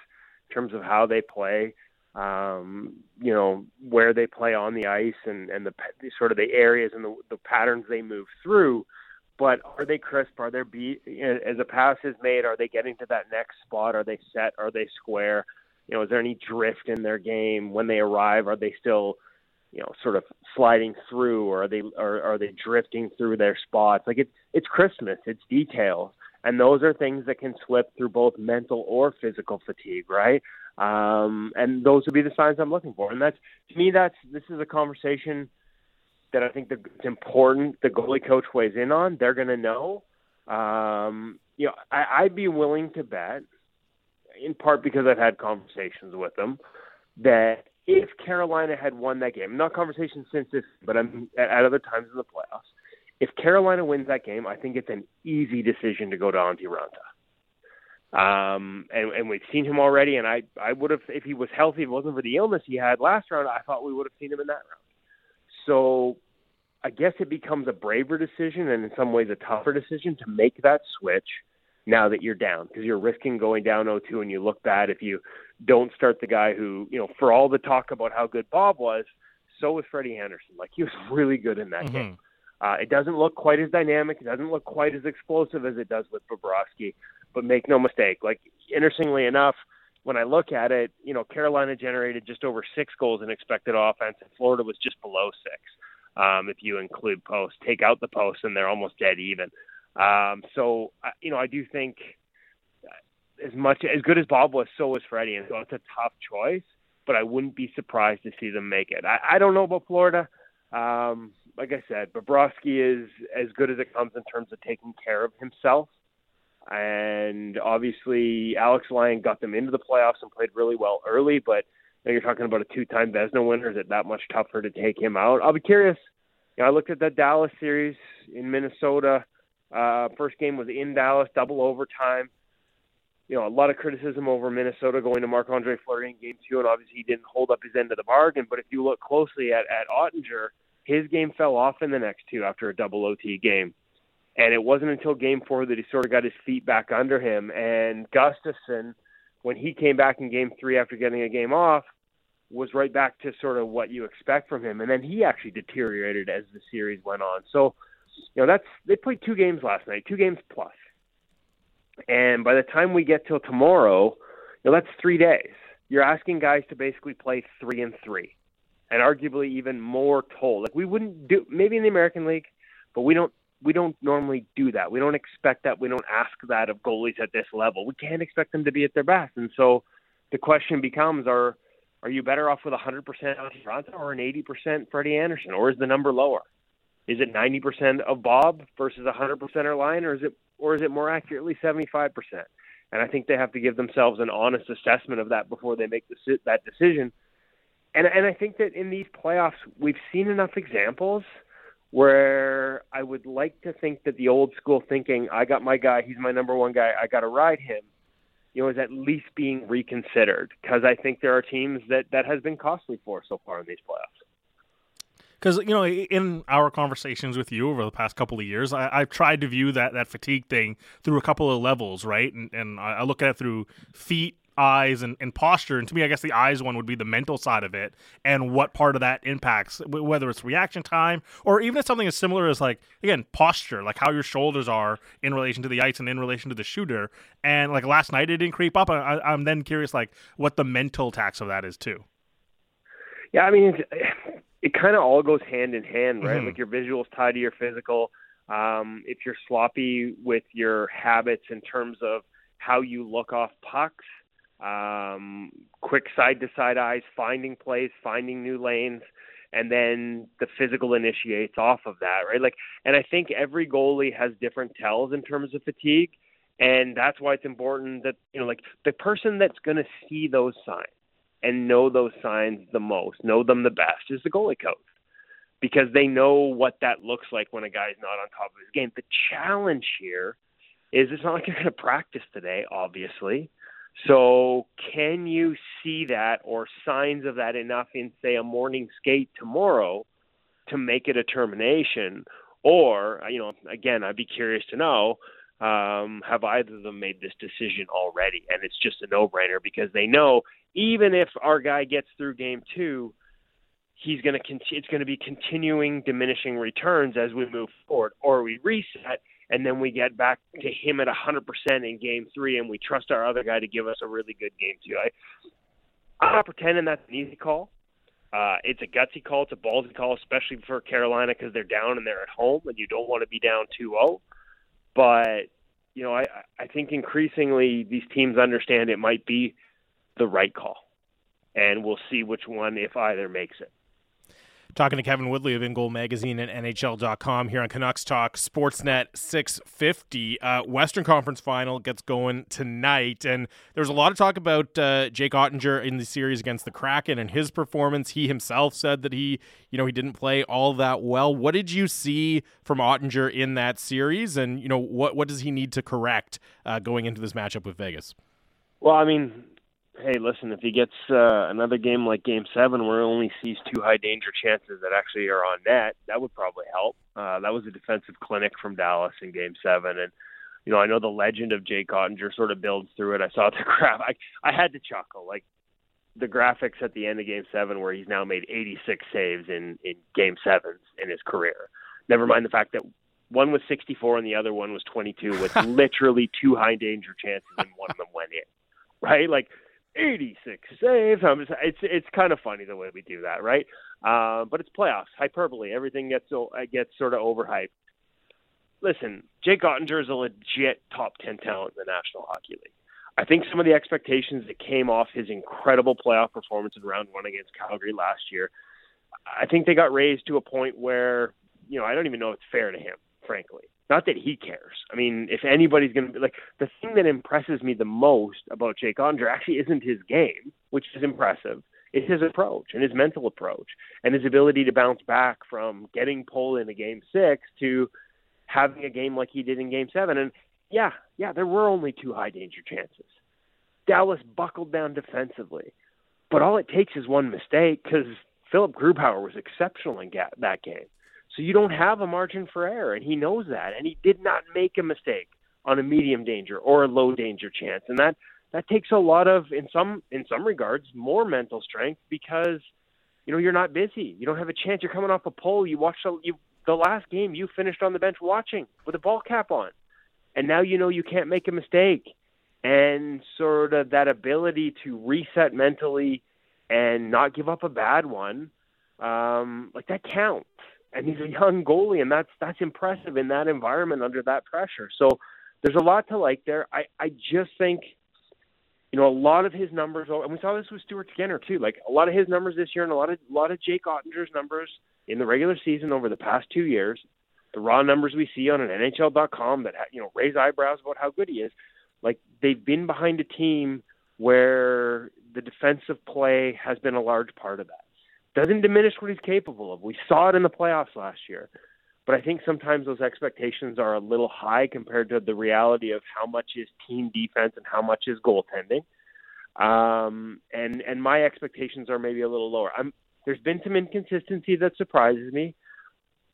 in terms of how they play. Um, you know where they play on the ice and and the sort of the areas and the, the patterns they move through but are they crisp? Are they be as a pass is made? Are they getting to that next spot? Are they set? Are they square? You know, is there any drift in their game when they arrive? Are they still, you know, sort of sliding through, or are they or are they drifting through their spots? Like it's it's Christmas, it's details, and those are things that can slip through both mental or physical fatigue, right? Um, and those would be the signs I'm looking for. And that's to me, that's this is a conversation that I think it's important the goalie coach weighs in on. They're going to know. Um, you know, I, I'd be willing to bet, in part because I've had conversations with them, that if Carolina had won that game, not conversations since this, but I'm at, at other times in the playoffs. If Carolina wins that game, I think it's an easy decision to go to Antti Raanta. Um, and, and we've seen him already, and I, I would have, if he was healthy, if it wasn't for the illness he had last round, I thought we would have seen him in that round. So I guess it becomes a braver decision and in some ways a tougher decision to make that switch now that you're down because you're risking going down 0-2 and you look bad if you don't start the guy who, you know, for all the talk about how good Bob was, so was Freddie Andersen. Like he was really good in that mm-hmm. game. Uh, it doesn't look quite as dynamic. It doesn't look quite as explosive as it does with Bobrovsky. But make no mistake, like interestingly enough, when I look at it, you know, Carolina generated just over six goals in expected offense, and Florida was just below six. Um, if you include post, take out the post, and they're almost dead even. Um, so, you know, I do think as much as good as Bob was, so was Freddie, and so it's a tough choice. But I wouldn't be surprised to see them make it. I, I don't know about Florida. Um, like I said, Bobrovsky is as good as it comes in terms of taking care of himself. And obviously, Alex Lyon got them into the playoffs and played really well early. But know, you're talking about a two-time Vezina winner. Is it that much tougher to take him out? I'll be curious. You know, I looked at that Dallas series in Minnesota. Uh, first game was in Dallas, double overtime. You know, a lot of criticism over Minnesota going to Marc Andre Fleury in game two, and obviously he didn't hold up his end of the bargain. But if you look closely at, at Oettinger, his game fell off in the next two after a double OT game. And it wasn't until game four that he sort of got his feet back under him. And Gustavsson, when he came back in game three after getting a game off, was right back to sort of what you expect from him. And then he actually deteriorated as the series went on. So you know, that's they played two games last night, two games plus. And by the time we get till tomorrow, you know, that's three days. You're asking guys to basically play three and three, and arguably even more toll. Like we wouldn't do maybe in the American League, but we don't we don't normally do that. We don't expect that. We don't ask that of goalies at this level. We can't expect them to be at their best. And so the question becomes: Are are you better off with 100% Raanta or an 80% Freddie Andersen or is the number lower? Is it 90% of Bob versus 100% or Lyon, or is it or is it more accurately 75%? And I think they have to give themselves an honest assessment of that before they make that decision. And and I think that in these playoffs, we've seen enough examples where I would like to think that the old school thinking, I got my guy, he's my number one guy, I got to ride him, you know, is at least being reconsidered because I think there are teams that that has been costly for so far in these playoffs. Because you know in our conversations with you over the past couple of years I, have tried to view that that fatigue thing through a couple of levels right? And, and I, look at it through feet eyes and, and posture and to me i guess the eyes one would be the mental side of it and what part of that impacts whether it's reaction time or even if something as similar as like again posture like how your shoulders are in relation to the ice and in relation to the shooter and like last night it didn't creep up I, i'm then curious like what the mental tax of that is too yeah i mean it kind of all goes hand in hand, right? Mm-hmm. Like your visuals tied to your physical. Um, if you're sloppy with your habits in terms of how you look off pucks, um, quick side to side eyes, finding plays, finding new lanes, and then the physical initiates off of that, right? Like, and I think every goalie has different tells in terms of fatigue, and that's why it's important that you know, like the person that's going to see those signs and know those signs the most, know them the best, is the goalie coach because they know what that looks like when a guy's not on top of his game. The challenge here is it's not like you're going to practice today, obviously. So, can you see that or signs of that enough in, say, a morning skate tomorrow to make a determination? Or, you know, again, I'd be curious to know um, have either of them made this decision already? And it's just a no brainer because they know even if our guy gets through game two, he's going to con- it's going to be continuing diminishing returns as we move forward, or we reset and then we get back to him at 100% in game three, and we trust our other guy to give us a really good game two. I, I'm not pretending that's an easy call. Uh, it's a gutsy call. It's a ballsy call, especially for Carolina because they're down and they're at home, and you don't want to be down 2-0. But you know, I I think increasingly these teams understand it might be the right call. And we'll see which one, if either, makes it. Talking to Kevin Woodley of InGoal Magazine and NHL.com here on Canucks Talk Sportsnet 650. Uh, Western Conference Final gets going tonight, and there was a lot of talk about uh, Jake Oettinger in the series against the Kraken and his performance. He himself said that he, you know, he didn't play all that well. What did you see from Oettinger in that series, and you know, what what does he need to correct uh, going into this matchup with Vegas? Well, I mean, hey, listen, if he gets uh, another game like Game Seven where he only sees two high danger chances that actually are on net, that would probably help. Uh, that was a defensive clinic from Dallas in Game Seven, and you know I know the legend of Jake Oettinger sort of builds through it. I saw the graph. I I had to chuckle like the graphics at the end of Game Seven where he's now made 86 saves in in Game Sevens in his career. Never mind the fact that one was 64 and the other one was 22 with literally two high danger chances and one of them went in. Right? Like 86 saves. I'm just, it's it's kind of funny the way we do that, right? Uh, but it's playoffs, hyperbole. Everything gets so gets sort of overhyped. Listen, Jake Oettinger is a legit top 10 talent in the National Hockey League. I think some of the expectations that came off his incredible playoff performance in round one against Calgary last year, I think they got raised to a point where, you know, I don't even know if it's fair to him, frankly. Not that he cares. I mean, if anybody's going to be like, the thing that impresses me the most about Jake Oettinger actually isn't his game, which is impressive. It's his approach and his mental approach and his ability to bounce back from getting pulled in a game six to having a game like he did in game seven. And yeah, yeah, there were only two high danger chances. Dallas buckled down defensively, but all it takes is one mistake because Philipp Grubauer was exceptional in that game. So you don't have a margin for error, and he knows that, and he did not make a mistake on a medium danger or a low danger chance, and that that takes a lot of, in some in some regards, more mental strength because you know you're not busy, you don't have a chance, you're coming off a pull, you watched the, you the last game you finished on the bench watching with a ball cap on, and now you know you can't make a mistake, and sort of that ability to reset mentally and not give up a bad one, um, like that counts and he's a young goalie, and that's that's impressive in that environment under that pressure. So there's a lot to like there. I I just think, you know, a lot of his numbers, and we saw this with Stuart Skinner too. Like a lot of his numbers this year, and a lot of a lot of Jake Oettinger's numbers in the regular season over the past two years, the raw numbers we see on an NHL.com that you know raise eyebrows about how good he is. Like they've been behind a team where the defensive play has been a large part of that doesn't diminish what he's capable of. We saw it in the playoffs last year. But I think sometimes those expectations are a little high compared to the reality of how much is team defense and how much is goaltending. Um, and and my expectations are maybe a little lower. I'm there's been some inconsistency that surprises me,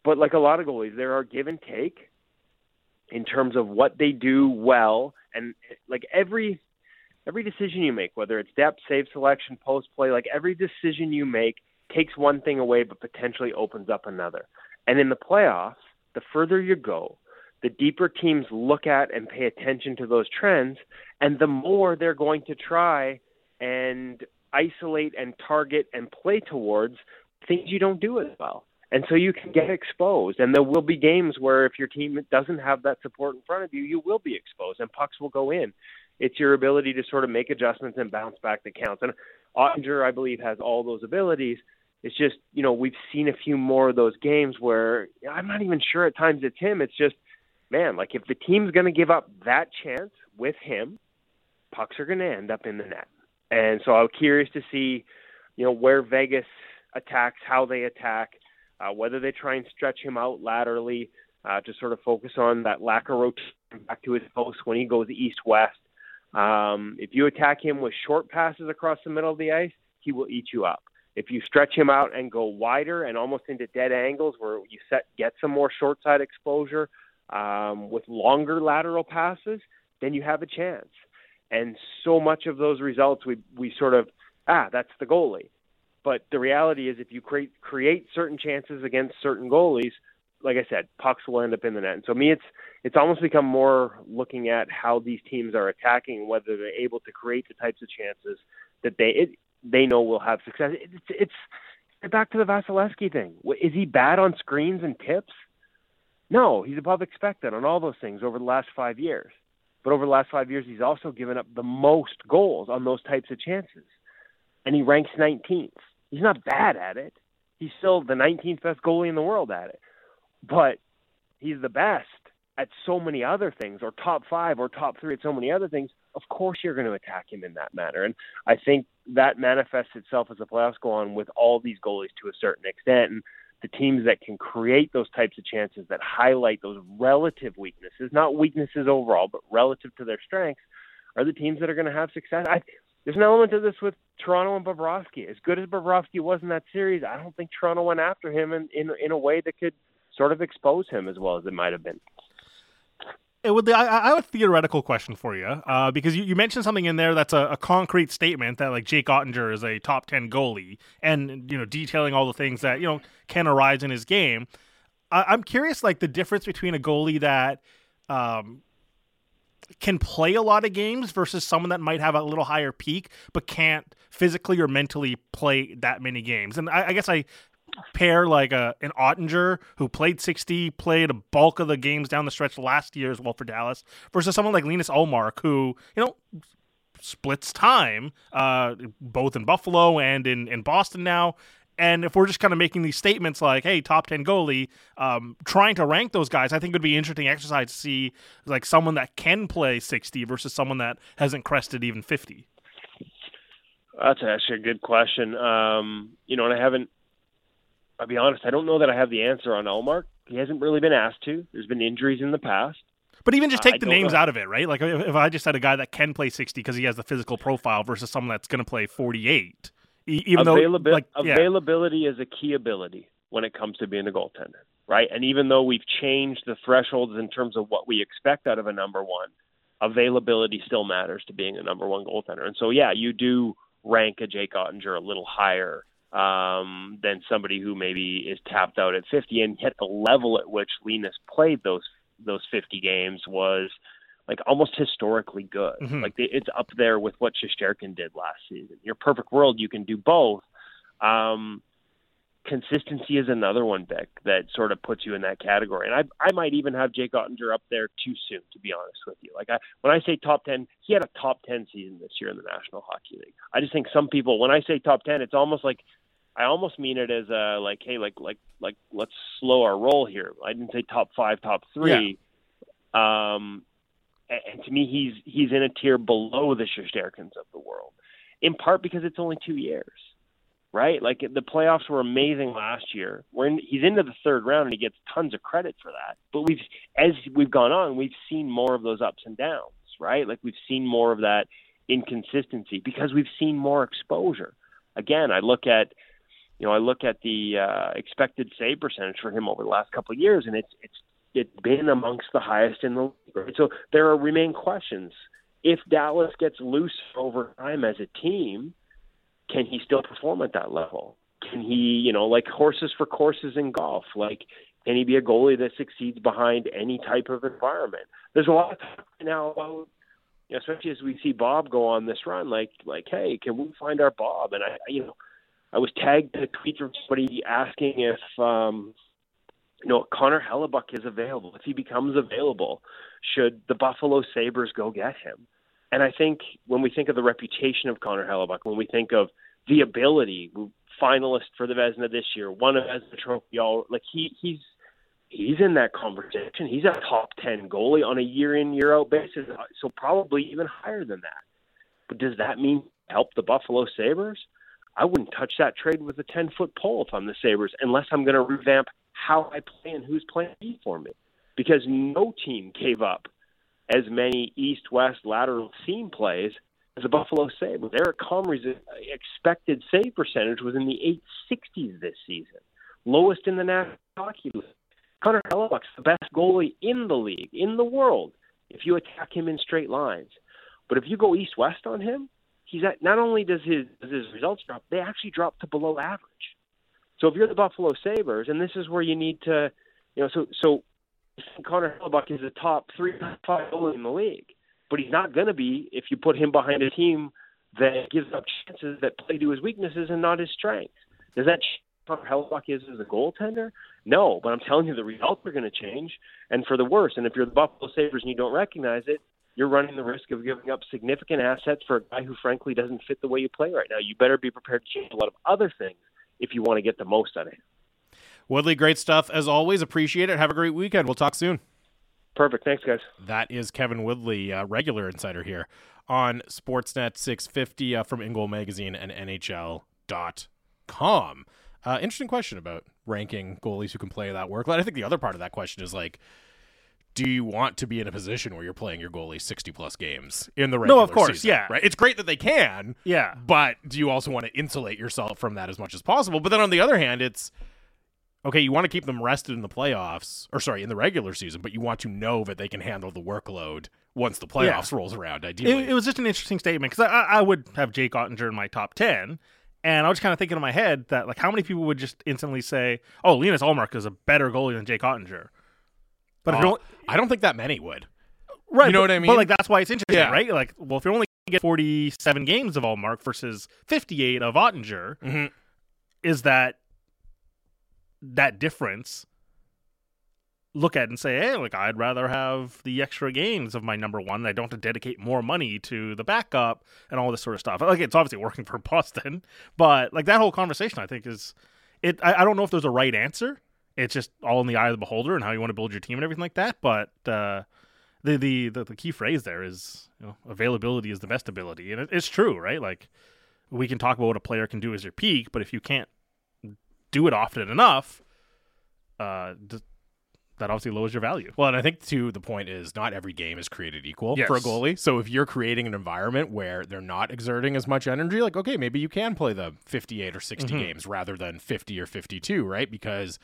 but like a lot of goalies, there are give and take in terms of what they do well, and like every every decision you make, whether it's depth, save selection, post play, like every decision you make takes one thing away but potentially opens up another. And in the playoffs, the further you go, the deeper teams look at and pay attention to those trends, and the more they're going to try and isolate and target and play towards things you don't do as well. And so you can get exposed. And there will be games where if your team doesn't have that support in front of you, you will be exposed and pucks will go in. It's your ability to sort of make adjustments and bounce back that counts. And Oettinger, I believe, has all those abilities. It's just, you know, we've seen a few more of those games where I'm not even sure at times it's him. It's just, man, like if the team's going to give up that chance with him, pucks are going to end up in the net. And so I'm curious to see, you know, where Vegas attacks, how they attack, uh, whether they try and stretch him out laterally uh, to sort of focus on that lack of rotation back to his post when he goes east west. Um, if you attack him with short passes across the middle of the ice, he will eat you up. If you stretch him out and go wider and almost into dead angles where you set get some more short side exposure um, with longer lateral passes, then you have a chance. And so much of those results, we we sort of ah, that's the goalie. But the reality is, if you create create certain chances against certain goalies, like I said, pucks will end up in the net. And so me, it's it's almost become more looking at how these teams are attacking, whether they're able to create the types of chances that they it, they know will have success. It's, it's back to the Vasilevskiy thing. Is he bad on screens and tips? No, he's above expected on all those things over the last five years. But over the last five years, he's also given up the most goals on those types of chances, and he ranks 19th. He's not bad at it. He's still the 19th best goalie in the world at it, but he's the best at so many other things, or top five, or top three at so many other things of course you're going to attack him in that manner. And I think that manifests itself as the playoffs go on with all these goalies to a certain extent. And the teams that can create those types of chances that highlight those relative weaknesses, not weaknesses overall, but relative to their strengths, are the teams that are going to have success. I, there's an element of this with Toronto and Bobrovsky. As good as Bobrovsky was in that series, I don't think Toronto went after him in, in, in a way that could sort of expose him as well as it might have been it would. I, I have a theoretical question for you uh, because you, you mentioned something in there that's a, a, concrete statement that like Jake Oettinger is a top ten goalie, and you know detailing all the things that you know can arise in his game. I, am curious, like the difference between a goalie that um, can play a lot of games versus someone that might have a little higher peak but can't physically or mentally play that many games. And I, I guess I pair like a an Oettinger who played 60, played a bulk of the games down the stretch last year as well for Dallas, versus someone like Linus Ullmark who, you know, splits time uh, both in Buffalo and in, in Boston now. And if we're just kind of making these statements like, "Hey, top ten goalie," um, trying to rank those guys, I think would be interesting exercise to see like someone that can play sixty versus someone that hasn't crested even fifty. That's actually a good question. Um, you know, and I haven't. I'll be honest. I don't know that I have the answer on Ullmark. He hasn't really been asked to. There's been injuries in the past. But even just I take the don't names know. out of it, right? Like if, if I just had a guy that can play 60 because he has the physical profile versus someone that's going to play 48, e- even though like yeah, availability is a key ability when it comes to being a goaltender, right? And even though we've changed the thresholds in terms of what we expect out of a number one, availability still matters to being a number one goaltender. And so, yeah, you do rank a Jake Oettinger a little higher um, than somebody who maybe is tapped out at 50 and hit the level at which Linus played those those 50 games was like almost historically good. Mhm. Like it's up there with what Shesterkin did last season. Your perfect world, you can do both. Um, consistency is another one, Bik, that sort of puts you in that category. And I, I might even have Jake Oettinger up there too soon, to be honest with you. Like I, when I say top 10, he had a top 10 season this year in the National Hockey League. I just think some people, when I say top 10, it's almost like I almost mean it as a like, hey, like like like let's slow our roll here. I didn't say top five, top three. Um, and, and to me, he's he's in a tier below the Shesterkins of the world, in part because it's only two years, right? Like the playoffs were amazing last year. We're in, he's into the third round and he gets tons of credit for that. But we've as we've gone on, we've seen more of those ups and downs, right? Like we've seen more of that inconsistency because we've seen more exposure. Again, I look at you know, I look at the uh, expected save percentage for him over the last couple of years, and it's it's it's been amongst the highest in the league. So there are remain questions. If Dallas gets loose over time as a team, can he still perform at that level? Can he, you know, like horses for courses in golf, like can he be a goalie that succeeds behind any type of environment? There's a lot of talk now about you know, especially as we see Bob go on this run, like like, hey, can we find our Bob? And I- you know, I was tagged a tweet from somebody asking if um, you know Connor Hellebuyck is available. If he becomes available, should the Buffalo Sabres go get him? And I think when we think of the reputation of Connor Hellebuyck, when we think of the ability, finalist for the Vezina this year, one of Vezina Trophy, all like he he's he's in that conversation. He's a top ten goalie on a year in year out basis, so probably even higher than that. But does that mean help the Buffalo Sabres? I wouldn't touch that trade with a 10 foot pole if I'm the Sabres, unless I'm going to revamp how I play and who's playing B for me. Because no team gave up as many east west lateral seam plays as the Buffalo Sabres. Eric Comrie's expected save percentage was in the 860s this season, lowest in the National Hockey League. Connor Hellebuyck's the best goalie in the league, in the world, if you attack him in straight lines. But if you go east west on him, he's at not only does his does his results drop, they actually drop to below average. So if you're the Buffalo Sabres, and this is where you need to, you know, so so Connor Hellebuyck is a top three, five goalie in the league, but he's not going to be if you put him behind a team that gives up chances that play to his weaknesses and not his strengths. Does that Connor Hellebuyck is as a goaltender? No, but I'm telling you the results are going to change, and for the worse. And if you're the Buffalo Sabres and you don't recognize it, you're running the risk of giving up significant assets for a guy who frankly doesn't fit the way you play right now. You better be prepared to change a lot of other things if you want to get the most out of him. Woodley, great stuff as always. Appreciate it. Have a great weekend. We'll talk soon. Perfect. Thanks, guys. That is Kevin Woodley, uh, regular insider here on Sportsnet 650 uh, from InGoal Magazine and NHL.com. Uh, interesting question about ranking goalies who can play that workload. I think the other part of that question is like, do you want to be in a position where you're playing your goalie 60 plus games in the regular season? No, of course, season, yeah. Right? It's great that they can, Yeah. but do you also want to insulate yourself from that as much as possible? But then on the other hand, it's okay, you want to keep them rested in the playoffs, or sorry, in the regular season, but you want to know that they can handle the workload once the playoffs rolls around, ideally. It, it was just an interesting statement because I, I would have Jake Oettinger in my top 10. And I was kind of thinking in my head that, like, how many people would just instantly say, oh, Linus Ullmark is a better goalie than Jake Oettinger? But if Uh, you're only, I don't think that many would. Right. You know but, what I mean? But like that's why it's interesting, Yeah. right? Like, well, if you only get 47 games of Ullmark versus 58 of Oettinger, Mhm. is that that difference? Look at it and say, hey, like I'd rather have the extra games of my number one. I don't have to dedicate more money to the backup and all this sort of stuff. Like it's obviously working for Boston, but like that whole conversation, I think is it. I, I don't know if there's a right answer. It's just all in the eye of the beholder and how you want to build your team and everything like that. But uh, the, the the the key phrase there is you know availability is the best ability, and it, it's true, right? Like we can talk about what a player can do as their peak, but if you can't do it often enough, uh, d- that obviously lowers your value. Well, and I think too the point is not every game is created equal Yes. for a goalie. So if you're creating an environment where they're not exerting as much energy, like okay, maybe you can play the 58 or 60 Mhm. games rather than 50 or 52, right? Because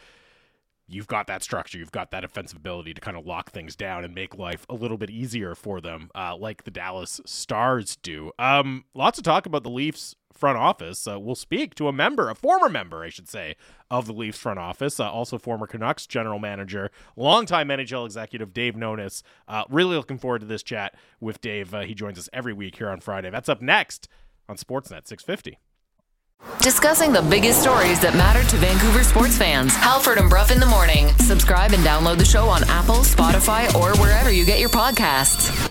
you've got that structure, you've got that offensive ability to kind of lock things down and make life a little bit easier for them, uh, like the Dallas Stars do. Um, lots of talk about the Leafs front office. Uh, we'll speak to a member, a former member, I should say, of the Leafs front office, uh, also former Canucks general manager, longtime NHL executive Dave Nonis. Uh, really looking forward to this chat with Dave. Uh, he joins us every week here on Friday. That's up next on Sportsnet 650. Discussing the biggest stories that matter to Vancouver sports fans. Halford and Brough in the morning. Subscribe and download the show on Apple, Spotify, or wherever you get your podcasts.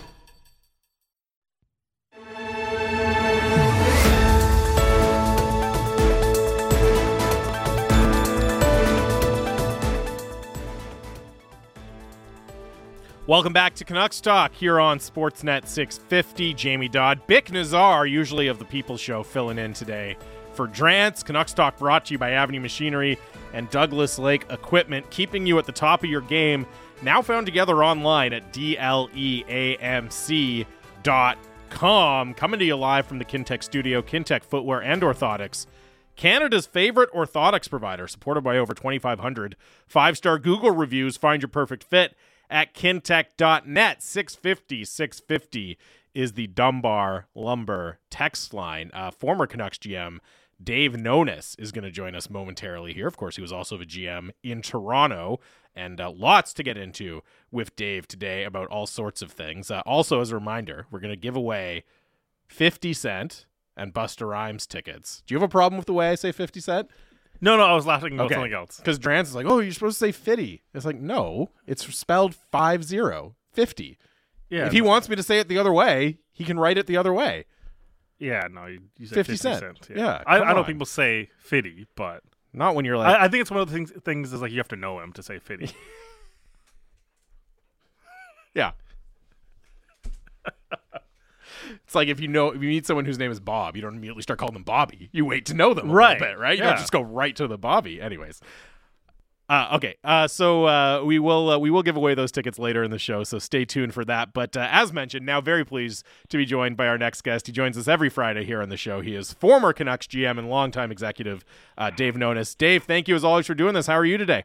Welcome back to Canucks Talk here on Sportsnet 650. Jamie Dodd, Bik Nizzar, usually of the People Show, filling in today for Drance. Canucks Talk brought to you by Avenue Machinery and Douglas Lake Equipment, keeping you at the top of your game. Now found together online at dleamc.com. Coming to you live from the Kintec studio, Kintec Footwear and Orthotics. Canada's favorite orthotics provider, supported by over 2,500 five star Google reviews. Find your perfect fit at kintec.net. 650 650 is the Dunbar Lumber text line. Uh, former Canucks GM Dave Nonis is going to join us momentarily here. Of course, he was also the GM in Toronto, and uh, lots to get into with Dave today about all sorts of things. Uh, also, as a reminder, we're going to give away 50 Cent and Busta Rhymes tickets. Do you have a problem with the way I say 50 Cent? No, no, I was laughing about Okay. something else. Because Drance is like, oh, you're supposed to say 50. It's like, no, it's spelled 50, 50. Yeah, if he wants me to say it the other way, he can write it the other way. Yeah, no, you, you said 50 50, cent. cent. Yeah, I, come I know on. people say fitty, but Not when you're like, I, I think it's one of the things. Things is like you have to know him to say fitty. yeah. it's like if you know, if you meet someone whose name is Bob, you don't immediately start calling them Bobby. You wait to know them a Right. little bit, right? You Yeah. don't just go right to the Bobby. Anyways. Uh, okay, uh, so uh, we will uh, we will give away those tickets later in the show, so stay tuned for that. But uh, as mentioned, now very pleased to be joined by our next guest. He joins us every Friday here on the show. He is former Canucks GM and longtime executive uh, Dave Nonis. Dave, thank you as always for doing this. How are you today?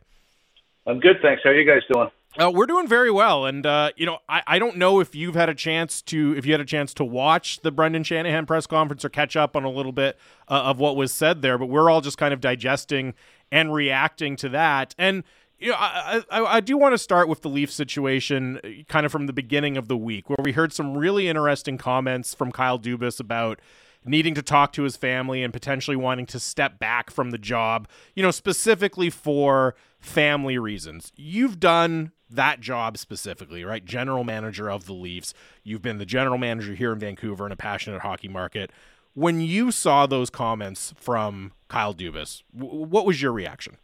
I'm good, thanks. How are you guys doing? Uh, we're doing very well, and uh, you know, I, I don't know if you've had a chance to if you had a chance to watch the Brendan Shanahan press conference or catch up on a little bit uh, of what was said there, but we're all just kind of digesting and reacting to that. And you know, I, I, I do want to start with the Leaf situation, uh, kind of from the beginning of the week, where we heard some really interesting comments from Kyle Dubas about needing to talk to his family and potentially wanting to step back from the job, you know, specifically for family reasons. You've done that job specifically, right? General manager of the Leafs. You've been the general manager here in Vancouver in a passionate hockey market. When you saw those comments from Kyle Dubas, w- what was your reaction?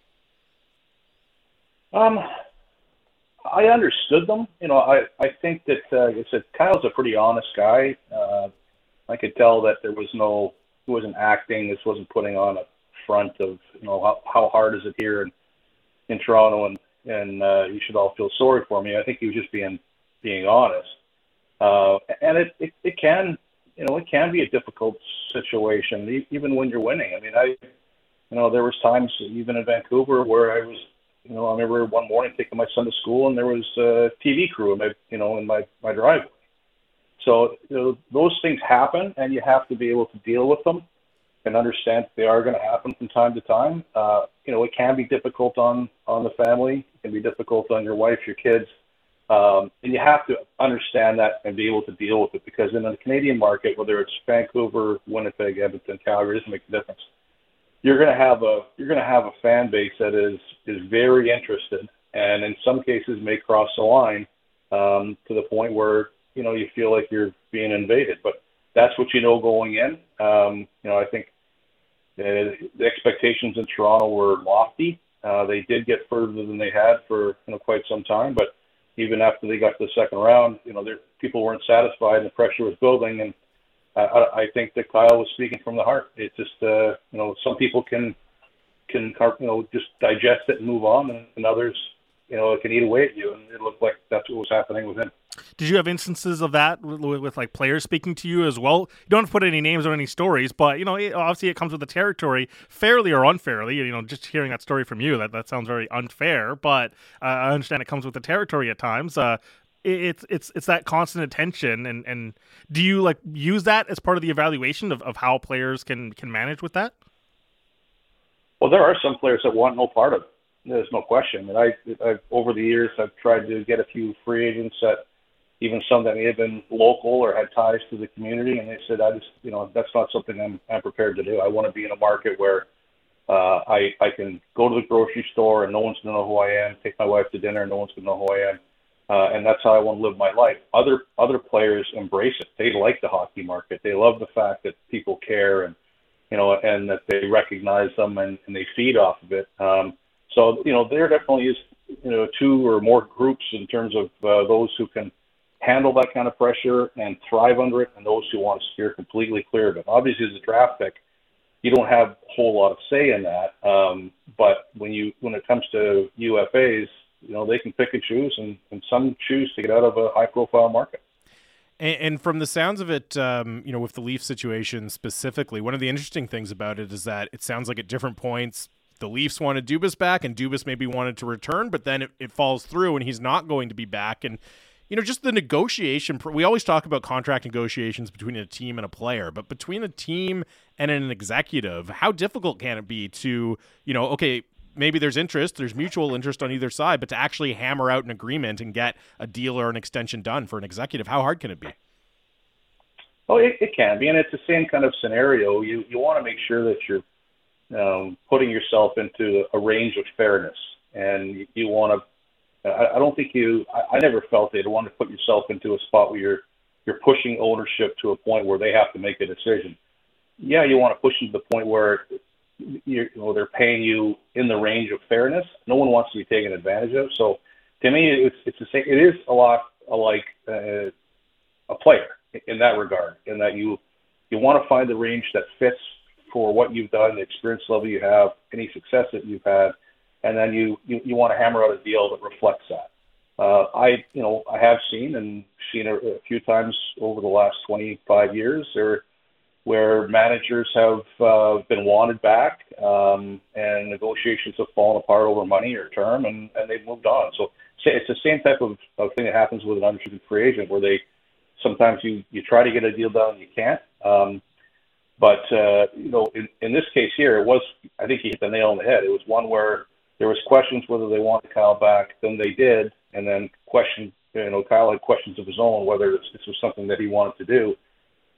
Um, I understood them. You know, I I think that uh, like I said Kyle's a pretty honest guy. Uh, I could tell that there was no, he wasn't acting. This wasn't putting on a front of you know how how hard is it here in in Toronto and and uh, you should all feel sorry for me. I think he was just being being honest. Uh, and it, it it can you know it can be a difficult situation even when you're winning. I mean I you know there was times even in Vancouver where I was you know, I remember one morning taking my son to school, and there was a TV crew in my, you know, in my my driveway. So you know, those things happen, and you have to be able to deal with them and understand they are going to happen from time to time. Uh, you know, it can be difficult on on the family. It can be difficult on your wife, your kids. Um, and you have to understand that and be able to deal with it because in the Canadian market, whether it's Vancouver, Winnipeg, Edmonton, Calgary, it doesn't make a difference. You're going to have a you're going to have a fan base that is is very interested, and in some cases may cross the line um, to the point where you know you feel like you're being invaded. But that's what you know going in. Um, you know, I think uh, the expectations in Toronto were lofty. Uh, they did get further than they had for you know quite some time, but even after they got to the second round, you know, people weren't satisfied and the pressure was building. And I, I think that Kyle was speaking from the heart. It's just, uh, you know, some people can, can, you know, just digest it and move on, and, and others, you know, it can eat away at you. And it looked like that's what was happening with him. Did you have instances of that with, with, like players speaking to you as well? You don't put any names or any stories, but you know, it, obviously it comes with the territory, fairly or unfairly. You know, just hearing that story from you, that that sounds very unfair. But uh, I understand it comes with the territory at times. Uh, it, it's it's it's that constant attention, and and do you like use that as part of the evaluation of, of how players can can manage with that? Well, there are some players that want no part of it. There's no question. And I, I've, over the years, I've tried to get a few free agents that even some that may have been local or had ties to the community, and they said, "I just, you know, that's not something I'm I'm prepared to do. I want to be in a market where uh, I I can go to the grocery store and no one's gonna know who I am. Take my wife to dinner and no one's gonna know who I am." Uh, and that's how I want to live my life. Other other players embrace it. They like the hockey market. They love the fact that people care and you know and that they recognize them and, and they feed off of it. Um, so you know there definitely is you know two or more groups in terms of uh, those who can handle that kind of pressure and thrive under it, and those who want to steer completely clear of it. Obviously, as a draft pick, you don't have a whole lot of say in that. Um, but when you when it comes to UFAs, you know they can pick and choose, and, and some choose to get out of a high profile market. And, and from the sounds of it, um, you know, with the Leaf situation specifically, one of the interesting things about it is that it sounds like at different points the Leafs wanted Dubas back, and Dubas maybe wanted to return, but then it, it falls through, and he's not going to be back, and you know, just the negotiation. We always talk about contract negotiations between a team and a player, but between a team and an executive, how difficult can it be to, you know, okay, maybe there's interest, there's mutual interest on either side, but to actually hammer out an agreement and get a deal or an extension done for an executive, how hard can it be? Oh, it, it can be, and it's the same kind of scenario. You you want to make sure that you're um, putting yourself into a range of fairness, and you, you want to I, I don't think you. I, I never felt it. want to put yourself into a spot where you're you're pushing ownership to a point where they have to make a decision. Yeah, you want to push them to the point where you know they're paying you in the range of fairness. No one wants to be taken advantage of. So to me, it's it's the same. It is a lot like uh, a player in that regard, in that you you want to find the range that fits for what you've done, the experience level you have, any success that you've had, and then you, you, you want to hammer out a deal that reflects that. Uh, I, you know, I have seen and seen a, a few times over the last 25 years or where managers have uh, been wanted back um, and negotiations have fallen apart over money or term and, and they've moved on. So it's the same type of, of thing that happens with an unrestricted free agent where they sometimes you, you try to get a deal done and you can't. Um, but, uh, you know, in, in this case here, it was, I think he hit the nail on the head. It was one where there was questions whether they wanted Kyle back. Then they did, and then question, you know, Kyle had questions of his own whether this was something that he wanted to do.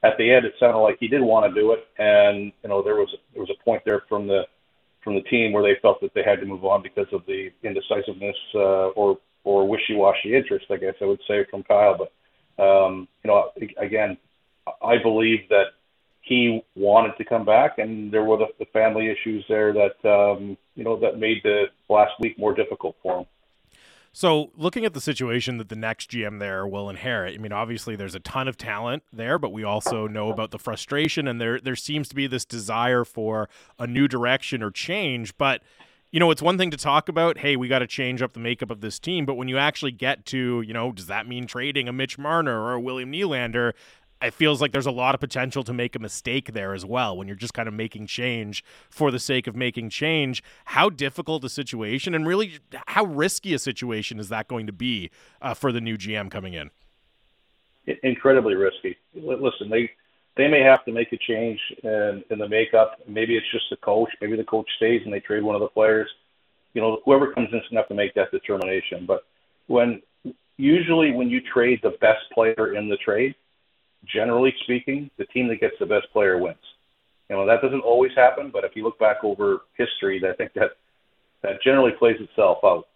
At the end, it sounded like he did want to do it, and you know, there was there was a point there from the from the team where they felt that they had to move on because of the indecisiveness uh, or or wishy-washy interest, I guess I would say, from Kyle. But um, you know, again, I believe that he wanted to come back, and there were the, the family issues there that um, you know that made the last week more difficult for him. So, looking at the situation that the next GM there will inherit, I mean, obviously there's a ton of talent there, but we also know about the frustration, and there there seems to be this desire for a new direction or change. But you know, it's one thing to talk about, hey, we got to change up the makeup of this team, but when you actually get to, you know, does that mean trading a Mitch Marner or a William Nylander? It feels like there's a lot of potential to make a mistake there as well when you're just kind of making change for the sake of making change. How difficult a situation and really how risky a situation is that going to be uh, for the new GM coming in? Incredibly risky. Listen, they they may have to make a change in, in the makeup. Maybe it's just the coach. Maybe the coach stays and they trade one of the players. You know, whoever comes in is going to have to make that determination. But when usually when you trade the best player in the trade, generally speaking, the team that gets the best player wins. You know that doesn't always happen, but if you look back over history, I think that that generally plays itself out.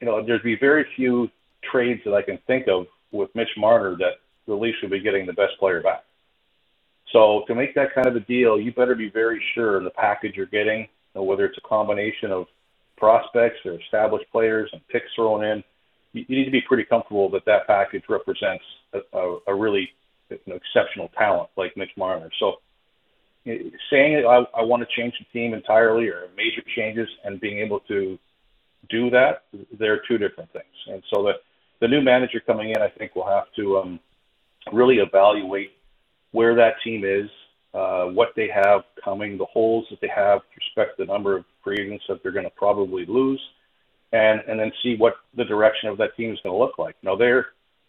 You know, there'd be very few trades that I can think of with Mitch Marner that the Leafs would be getting the best player back. So to make that kind of a deal, you better be very sure in the package you're getting, you know, whether it's a combination of prospects or established players and picks thrown in. You, you need to be pretty comfortable that that package represents a, a, a really know, exceptional talent like Mitch Marner. So saying I, I want to change the team entirely or major changes and being able to do that, they're two different things. And so the the new manager coming in, I think, will have to um, really evaluate where that team is, uh, what they have coming, the holes that they have with respect to the number of free agents that they're going to probably lose, and and then see what the direction of that team is going to look like. Now their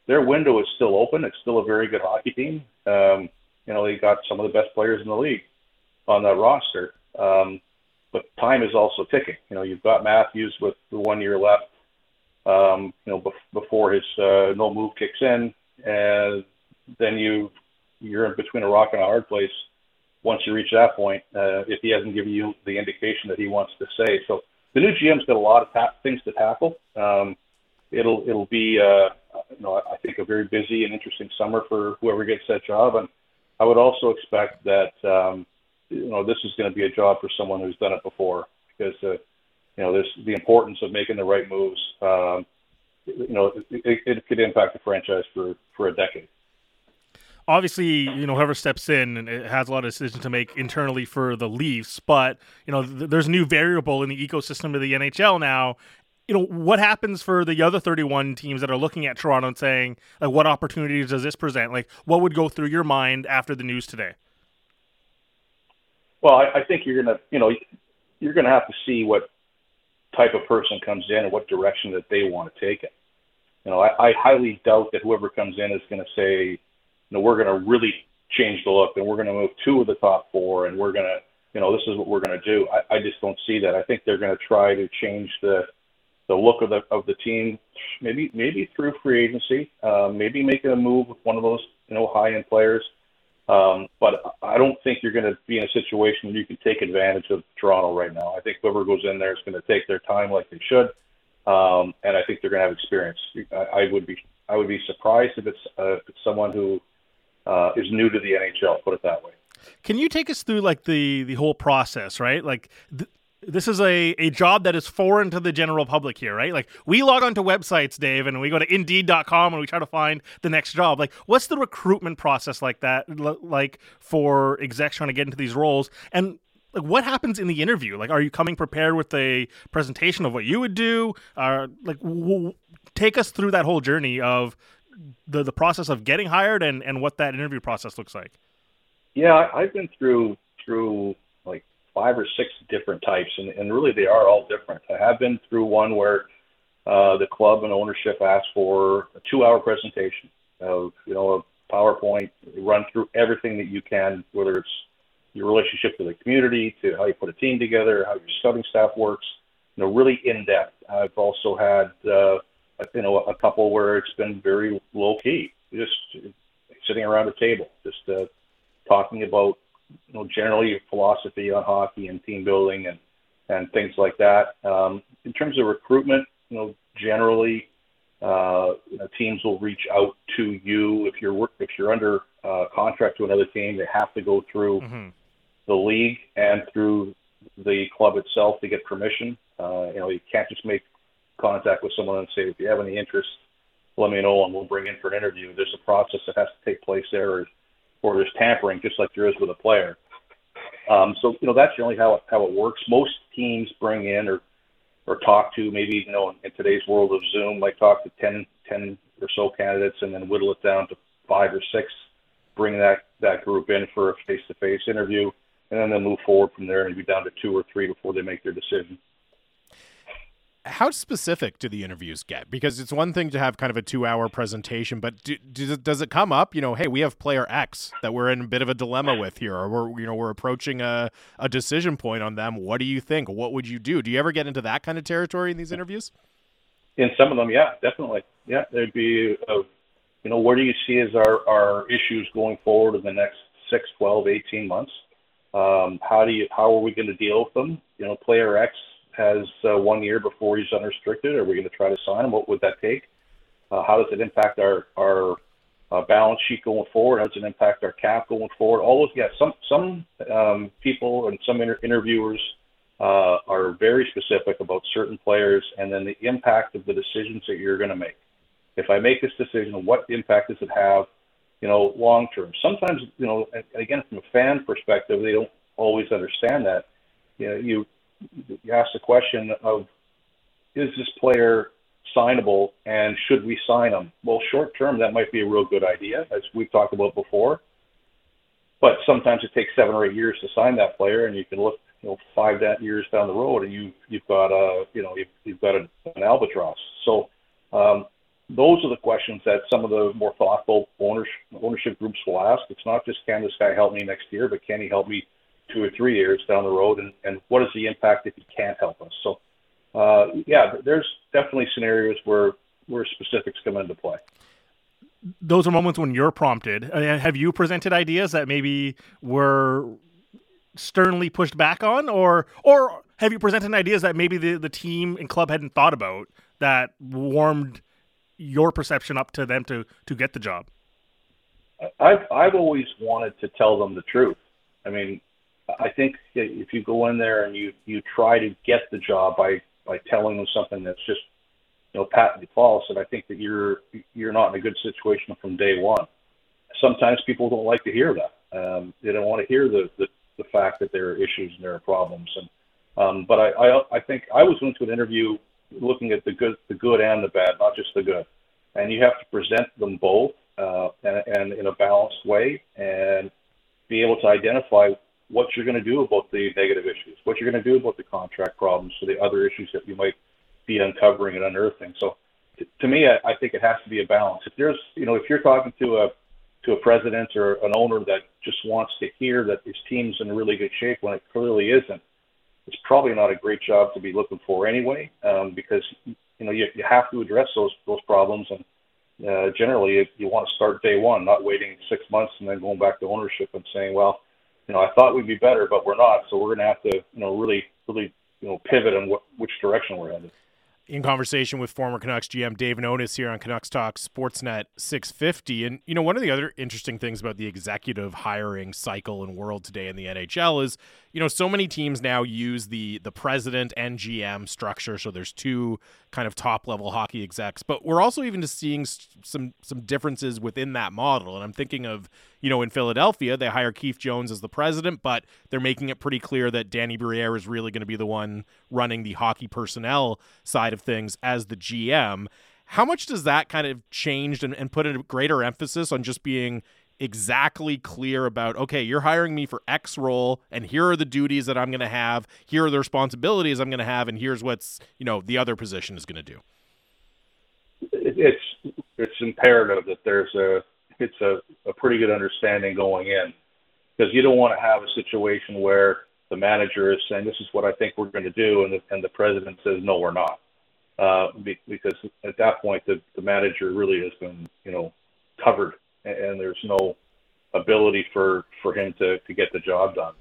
their window is still open. It's still a very good hockey team. Um, you know they got some of the best players in the league on that roster, um, but time is also ticking. You know you've got Matthews with the one year left. Um, you know bef- before his uh, no move kicks in, and then you you're in between a rock and a hard place once you reach that point. Uh, if he hasn't given you the indication that he wants to say, so the new GM's got a lot of ta- things to tackle. Um, it'll it'll be uh, you know I think a very busy and interesting summer for whoever gets that job, and I would also expect that um, you know this is going to be a job for someone who's done it before because uh, you know there's the importance of making the right moves. Um, you know it, it could impact the franchise for for a decade obviously, you know, whoever steps in and it has a lot of decisions to make internally for the Leafs, but you know, th- there's a new variable in the ecosystem of the NHL now. You know, what happens for the other 31 teams that are looking at Toronto and saying, like, what opportunities does this present? Like, what would go through your mind after the news today? Well, I, I think you're gonna, you know, you're gonna have to see what type of person comes in and what direction that they want to take it. You know, I, I highly doubt that whoever comes in is going to say, you know, we're going to really change the look and we're going to move two of the top four and we're going to, you know, this is what we're going to do. I, I just don't see that. I think they're going to try to change the the look of the of the team, maybe maybe through free agency, uh, maybe making a move with one of those you know high end players. Um, but I don't think you're going to be in a situation where you can take advantage of Toronto right now. I think whoever goes in there is going to take their time like they should, um, and I think they're going to have experience. I, I would be I would be surprised if it's, uh, if it's someone who uh, is new to the NHL. Put it that way. Can you take us through like the the whole process, right? Like. Th- this is a, a job that is foreign to the general public here, right? Like we log onto websites, Dave, and we go to indeed.com and we try to find the next job. Like what's the recruitment process like that like for execs trying to get into these roles? And like what happens in the interview? Like are you coming prepared with a presentation of what you would do? Uh, like w- take us through that whole journey of the the process of getting hired and and what that interview process looks like. Yeah, I've been through through five or six different types, and, and really they are all different. I have been through one where uh, the club and ownership asked for a two-hour presentation of you know a PowerPoint, run through everything that you can, whether it's your relationship to the community, to how you put a team together, how your scouting staff works, you know, really in depth. I've also had uh, you know, a couple where it's been very low key, just sitting around a table, just uh, talking about, you know, generally philosophy on hockey and team building and and things like that. Um, in terms of recruitment, you know, generally, uh, you know, teams will reach out to you if you're work, if you're under uh, contract to another team. They have to go through mm-hmm. the league and through the club itself to get permission. Uh, you know, you can't just make contact with someone and say, if you have any interest, let me know and we'll bring in for an interview. There's a process that has to take place there, or, or there's tampering, just like there is with a player. Um, so you know that's generally how it, how it works. Most teams bring in or or talk to maybe you know in today's world of Zoom, like talk to 10, 10 or so candidates and then whittle it down to five or six. Bring that that group in for a face-to-face interview, and then they'll move forward from there and be down to two or three before they make their decision how specific do the interviews get? Because it's one thing to have kind of a two-hour presentation, but do, do, does it come up? You know, hey, we have player X that we're in a bit of a dilemma with here, or we're you know we're approaching a a decision point on them. What do you think? What would you do? Do you ever get into that kind of territory in these interviews? In some of them, yeah, definitely. yeah, there'd be a, you know, where do you see as our our issues going forward in the next six, twelve, eighteen months? Um, how do you how are we going to deal with them? You know, player X has uh, one year before he's unrestricted. Are we going to try to sign him? What would that take? Uh, how does it impact our our uh, balance sheet going forward? How does it impact our cap going forward? All those, yeah. Some some um, people and some inter- interviewers uh, are very specific about certain players, and then the impact of the decisions that you're going to make. If I make this decision, what impact does it have? You know, long term. Sometimes, you know, again, from a fan perspective, they don't always understand that. You know, you you ask the question of, is this player signable and should we sign him? Well, short term, that might be a real good idea, as we've talked about before. But sometimes it takes seven or eight years to sign that player, and you can look, you know, five that years down the road, and you you've got a, you know, you've, you've got a, an albatross. So um, those are the questions that some of the more thoughtful ownership, ownership groups will ask. It's not just can this guy help me next year, but can he help me two or three years down the road, and, and what is the impact if he can't help us? So uh, yeah, there's definitely scenarios where where specifics come into play. Those are moments when you're prompted. Uh, have you presented ideas that maybe were sternly pushed back on, or or have you presented ideas that maybe the, the team and club hadn't thought about that warmed your perception up to them to to get the job? I've I've always wanted to tell them the truth. I mean, I think if you go in there and you you try to get the job by by telling them something that's just you know patently false, and I think that you're you're not in a good situation from day one. Sometimes people don't like to hear that. Um, they don't want to hear the, the the fact that there are issues and there are problems. And um, but I, I I think I was going to an interview looking at the good the good and the bad, not just the good. And you have to present them both uh, and, and in a balanced way and be able to identify what you're going to do about the negative issues, what you're going to do about the contract problems, or the other issues that you might be uncovering and unearthing. So, to me, I, I think it has to be a balance. If there's, you know, if you're talking to a to a president or an owner that just wants to hear that his team's in really good shape when it clearly isn't, it's probably not a great job to be looking for anyway, um, because you know you, you have to address those those problems and. Uh, generally, you, you want to start day one, not waiting six months and then going back to ownership and saying, "Well, you know, I thought we'd be better, but we're not. So we're going to have to, you know, really, really, you know, pivot on what, which direction we're headed. In conversation with former Canucks GM Dave Nonis here on Canucks Talk Sportsnet 650. And, you know, one of the other interesting things about the executive hiring cycle and world today in the NHL is you know, so many teams now use the the president and GM structure. So there's two kind of top level hockey execs, but we're also even just seeing some some differences within that model. And I'm thinking of you know in Philadelphia they hire Keith Jones as the president, but they're making it pretty clear that Danny Briere is really going to be the one running the hockey personnel side of things as the GM. How much does that kind of change and, and put a greater emphasis on just being exactly clear about okay you're hiring me for x role and here are the duties that i'm going to have here are the responsibilities i'm going to have and here's what's you know the other position is going to do it's it's imperative that there's a it's a, a pretty good understanding going in because you don't want to have a situation where the manager is saying this is what I think we're going to do, and the, and the president says no, we're not, uh, because at that point the, the manager really has been you know covered and there's no ability for for him to to get the job done.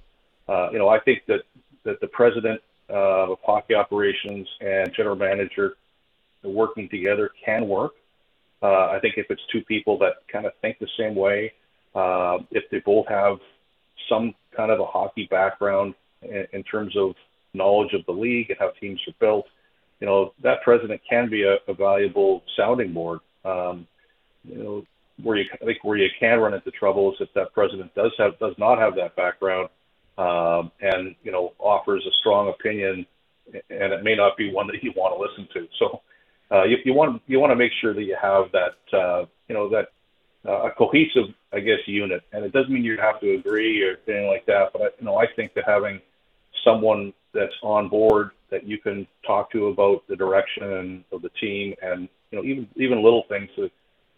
Uh, you know, I think that that the president uh, of hockey operations and general manager working together can work. Uh, I think if it's two people that kind of think the same way, uh, if they both have some kind of a hockey background in, in terms of knowledge of the league and how teams are built, you know, that president can be a, a valuable sounding board. Um, you know, where you I think where you can run into trouble is if that president does have does not have that background um, and you know offers a strong opinion and it may not be one that you want to listen to. So uh, you, you want you want to make sure that you have that uh, you know that uh, a cohesive I guess unit, and it doesn't mean you have to agree or anything like that. But I, you know I think that having someone that's on board that you can talk to about the direction of the team and you know even even little things that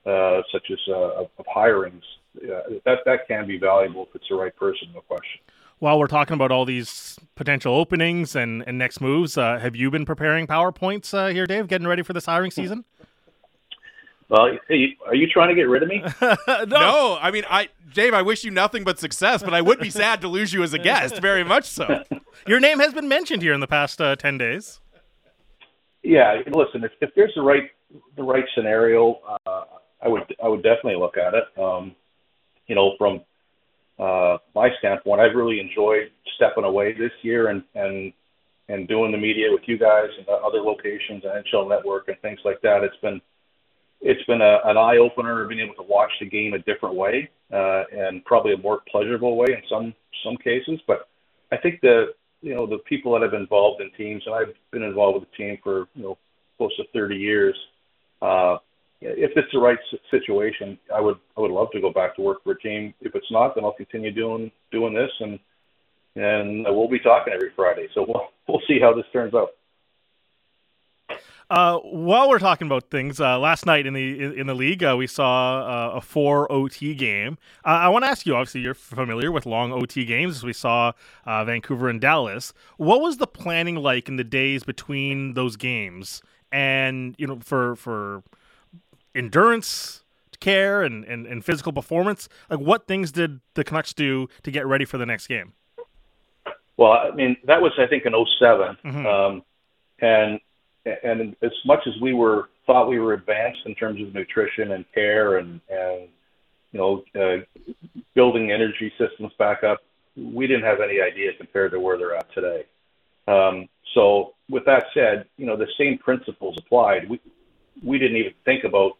uh, such as uh, of hirings, uh, that that can be valuable if it's the right person. No question. While we're talking about all these potential openings and, and next moves, uh, have you been preparing PowerPoints uh, here, Dave, getting ready for this hiring season? Well, hey, are you trying to get rid of me? no. No, I mean, I Dave, I wish you nothing but success, but I would be sad to lose you as a guest. Very much so. Your name has been mentioned here in the past uh, 10 days. Yeah, listen, if, if there's the right the right scenario, uh, I would I would definitely look at it. Um, you know, from uh, my standpoint, I've really enjoyed stepping away this year and and and doing the media with you guys and other locations and NHL Network and things like that. It's been it's been a, an eye opener being able to watch the game a different way uh, and probably a more pleasurable way in some some cases. But I think the you know the people that have been involved in teams, and I've been involved with the team for you know close to 30 years. Uh, if it's the right situation, I would I would love to go back to work for a team. If it's not, then I'll continue doing doing this, and and we'll be talking every Friday. So we'll we'll see how this turns out. Uh, while we're talking about things, uh, last night in the in, the league, uh, we saw uh, a four OT game. Uh, I want to ask you. Obviously, you're familiar with long OT games. As we saw uh, Vancouver and Dallas. What was the planning like in the days between those games? And you know, for for endurance care and, and, and physical performance, like what things did the Canucks do to get ready for the next game? Well, I mean, that was I think in 7 Mhm. um, and and as much as we were thought we were advanced in terms of nutrition and care and and you know uh, building energy systems back up, we didn't have any idea compared to where they're at today. Um, so with that said, you know the same principles applied. We we didn't even think about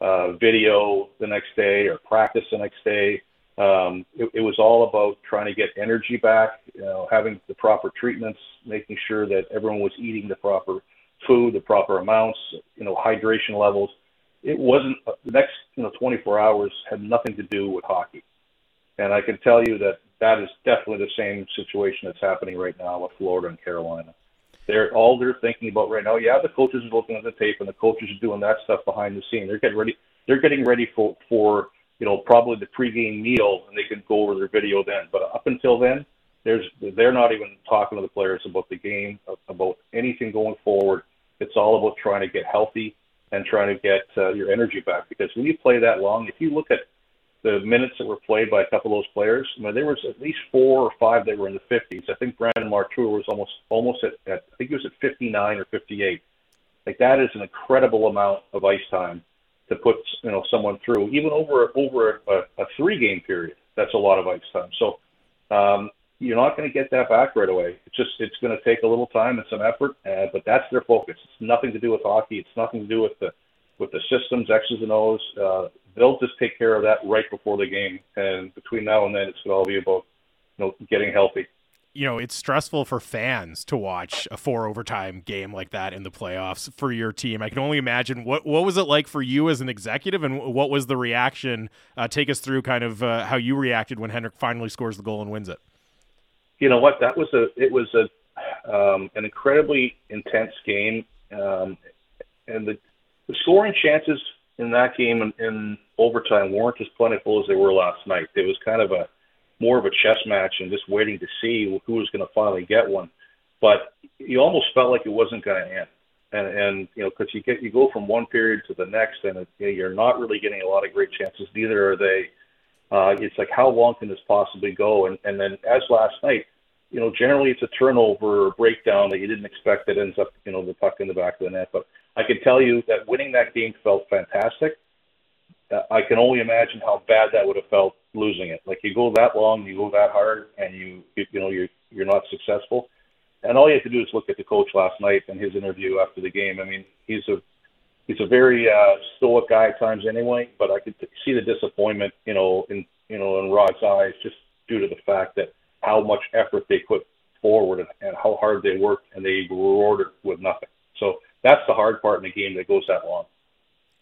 uh, video the next day or practice the next day. Um, it, it was all about trying to get energy back, you know, having the proper treatments, making sure that everyone was eating the proper food, the proper amounts, you know, hydration levels. It wasn't the next, you know, 24 hours had nothing to do with hockey. And I can tell you that that is definitely the same situation that's happening right now with Florida and Carolina. They're all they're thinking about right now. Yeah, the coaches are looking at the tape and the coaches are doing that stuff behind the scene. They're getting ready. They're getting ready for for you know probably the pregame meal, and they can go over their video then. But up until then, there's they're not even talking to the players about the game, about anything going forward. It's all about trying to get healthy and trying to get uh, your energy back. Because when you play that long, if you look at the minutes that were played by a couple of those players, I mean, there was at least four or five that were in the 50s. I think Brandon Montour was almost almost at, at I think he was at 59 or 58. Like that is an incredible amount of ice time to put you know someone through, even over over a, a three game period. That's a lot of ice time. So um, you're not going to get that back right away. It's just it's going to take a little time and some effort, uh, but that's their focus. It's nothing to do with hockey. It's nothing to do with the with the systems, X's and O's. Uh, they'll just take care of that right before the game, and between now and then, it's going to all be about you know getting healthy. You know, it's stressful for fans to watch a four overtime game like that in the playoffs for your team. I can only imagine what what was it like for you as an executive, and what was the reaction? Uh, take us through kind of uh, how you reacted when Henrik finally scores the goal and wins it. You know what? That was a it was a um, an incredibly intense game, um, and the, the scoring chances in that game in, in overtime weren't as plentiful as they were last night. It was kind of a more of a chess match and just waiting to see who was going to finally get one. But you almost felt like it wasn't going to end, and and you know because you get you go from one period to the next, and it, you know, you're not really getting a lot of great chances. Neither are they. Uh, it's like how long can this possibly go? And and then as last night, you know, generally it's a turnover or breakdown that you didn't expect that ends up, you know, the puck in the back of the net. But I can tell you that winning that game felt fantastic. Uh, I can only imagine how bad that would have felt losing it. Like you go that long, you go that hard, and you you, you know you're you're not successful. And all you have to do is look at the coach last night and his interview after the game. I mean, he's a he's a very uh, stoic guy at times anyway, but I could see the disappointment, you know, in you know in Rod's eyes just due to the fact that how much effort they put forward and, and how hard they worked, and they rewarded with nothing. So that's the hard part in the game that goes that long.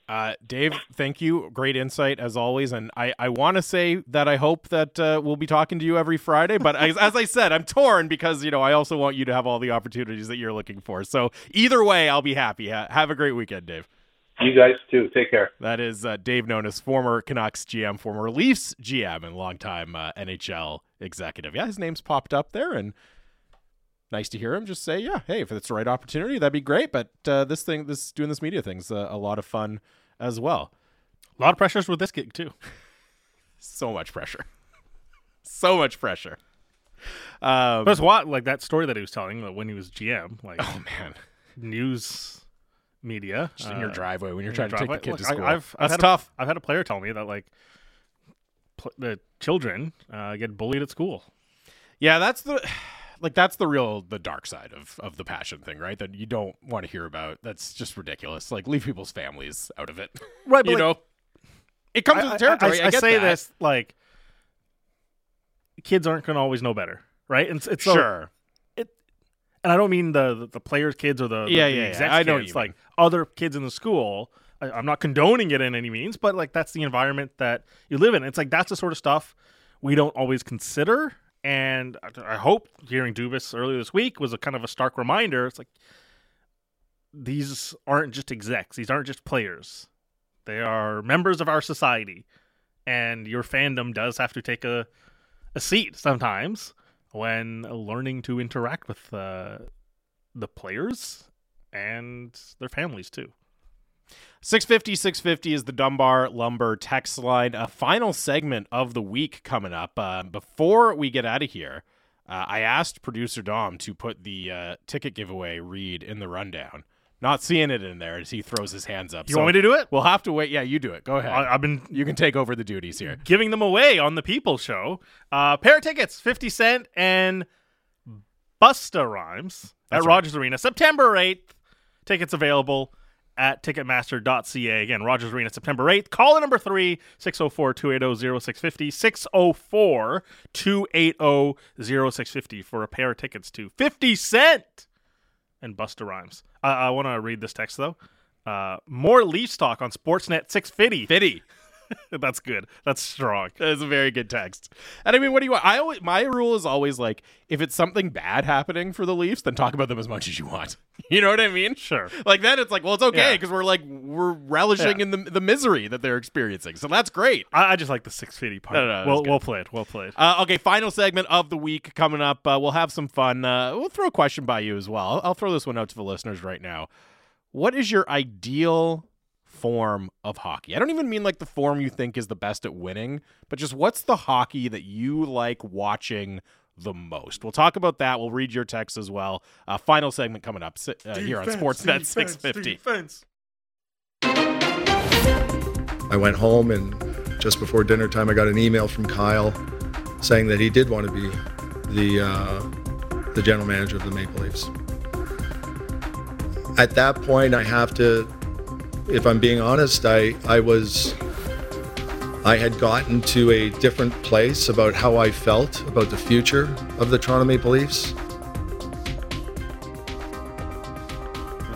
Uh, Dave, thank you. Great insight as always. And I, I want to say that I hope that uh, we'll be talking to you every Friday. But as, as I said, I'm torn because, you know, I also want you to have all the opportunities that you're looking for. So either way, I'll be happy. Ha- have a great weekend, Dave. You guys too. Take care. That is uh, Dave Nonis, former Canucks GM, former Leafs GM, and longtime uh, NHL executive. Yeah, his name's popped up there, and nice to hear him just say, "Yeah, hey, if it's the right opportunity, that'd be great." But uh, this thing, this doing this media thing's uh, a lot of fun as well. A lot of pressures with this gig too. So much pressure. so much pressure. Um, what like that story that he was telling like, when he was GM, like oh man, news media just in your uh, driveway when you're in trying to your take the kid Look, to I- school. I've, I've That's had tough. A, I've had a player tell me that like pl- the children uh, get bullied at school. Yeah, that's the like that's the real the dark side of of the passion thing, right? That you don't want to hear about. That's just ridiculous. Like leave people's families out of it. Right, you know. It comes I, with the territory. I, I, I say that. this like kids aren't going to always know better, right? And it's, it's so- Sure. and I don't mean the the, the players' kids or the, the Yeah, the yeah, yeah. I know it's like other kids in the school. I, I'm not condoning it in any means, but like that's the environment that you live in. It's like that's the sort of stuff we don't always consider. And I, hope hearing Dubas earlier this week was a kind of a stark reminder. It's like these aren't just execs; these aren't just players. They are members of our society, and your fandom does have to take a a seat sometimes when learning to interact with uh, the players and their families too. 650 650 is the Dunbar Lumber text line. A final segment of the week coming up. Uh, before we get out of here, uh, I asked producer Dom to put the uh, ticket giveaway read in the rundown. Not seeing it in there as he throws his hands up. You want me to do it? We'll have to wait. Yeah, you do it. Go ahead. I, I've been you can take over the duties here. giving them away on the People Show. Uh, pair of tickets, fifty cent and Busta Rhymes That's at right. Rogers Arena, September eighth. Tickets available at Ticketmaster.ca. Again, Rogers Arena, September 8th. Call number 3 604 280 0650. 604 280 0650 for a pair of tickets to 50 Cent and Busta Rhymes. Uh, I want to read this text, though. Uh, more Leafs talk on Sportsnet 650. Fitty. That's good. That's strong. That's a very good text. And I mean, what do you want? I always my rule is always like if it's something bad happening for the Leafs, then talk about them as much as you want. You know what I mean? Sure. Like then it's like, well, it's okay Yeah. because we're like we're relishing Yeah. in the the misery that they're experiencing. So that's great. I, I just like the 650 part. No, no, that's well, well played. Well played. Uh, okay, final segment of the week coming up. Uh, we'll have some fun. Uh, we'll throw a question by you as well. I'll, I'll throw this one out to the listeners right now. What is your ideal form of hockey? I don't even mean like the form you think is the best at winning, but just what's the hockey that you like watching the most? We'll talk about that. We'll read your text as well. Uh, final segment coming up si- uh, here on Sportsnet 650. Defense. I went home and just before dinner time, I got an email from Kyle saying that he did want to be the uh, the general manager of the Maple Leafs. At that point, I have to, if I'm being honest, I I was I had gotten to a different place about how I felt about the future of the Toronto Maple Leafs.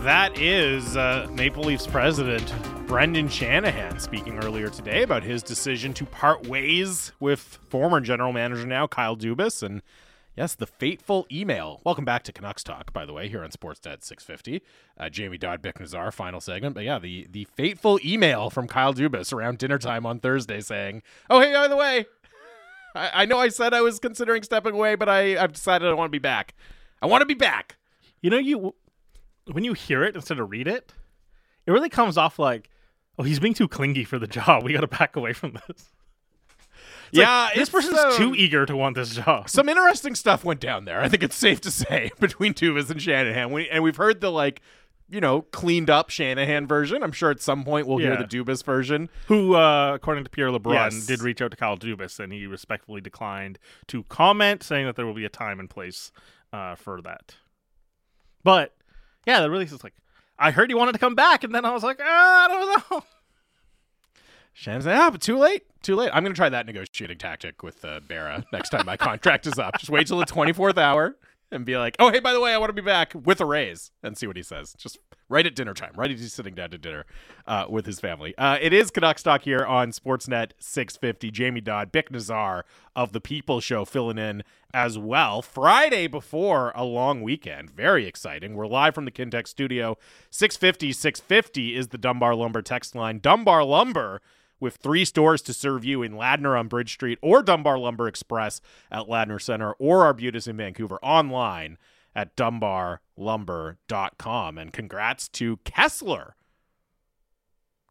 That is uh, Maple Leafs president Brendan Shanahan speaking earlier today about his decision to part ways with former general manager now Kyle Dubas and yes, the fateful email. Welcome back to Canucks Talk, by the way, here on Sportsnet 650. Uh, Jamie Dodd Bik Nizzar, final segment. But yeah, the the fateful email from Kyle Dubas around dinner time on Thursday saying, "Oh hey, by the way, I, I know I said I was considering stepping away, but I I've decided I want to be back. I want to be back." You know, you when you hear it instead of read it, it really comes off like, oh, he's being too clingy for the job. We got to back away from this. Yeah, like, this person's um, too eager to want this job. some interesting stuff went down there. I think it's safe to say between Dubas and Shanahan. We, and we've heard the like, you know, cleaned up Shanahan version. I'm sure at some point we'll hear the Dubas version. Who, uh, according to Pierre LeBrun, Yes. did reach out to Kyle Dubas, and he respectfully declined to comment, saying that there will be a time and place uh, for that. But yeah, the release is like, I heard you wanted to come back, and then I was like, ah, I don't know. Shanahan's like, ah, but too late, too late. I'm gonna try that negotiating tactic with uh, Barra next time my contract is up. Just wait till the 24th hour and be like, oh hey, by the way, I want to be back with a raise, and see what he says. Just right at dinner time, right as he's sitting down to dinner uh, with his family. Uh, it is Canucks Talk here on Sportsnet 650. Jamie Dodd, Bik Nizzar of the People Show filling in as well. Friday before a long weekend. Very exciting. We're live from the Kintec studio. 650 650 is the Dunbar Lumber text line. Dunbar Lumber with three stores to serve you in Ladner on Bridge Street or Dunbar Lumber Express at Ladner Center or Arbutus in Vancouver online at dunbarlumber.com. And congrats to Kessler.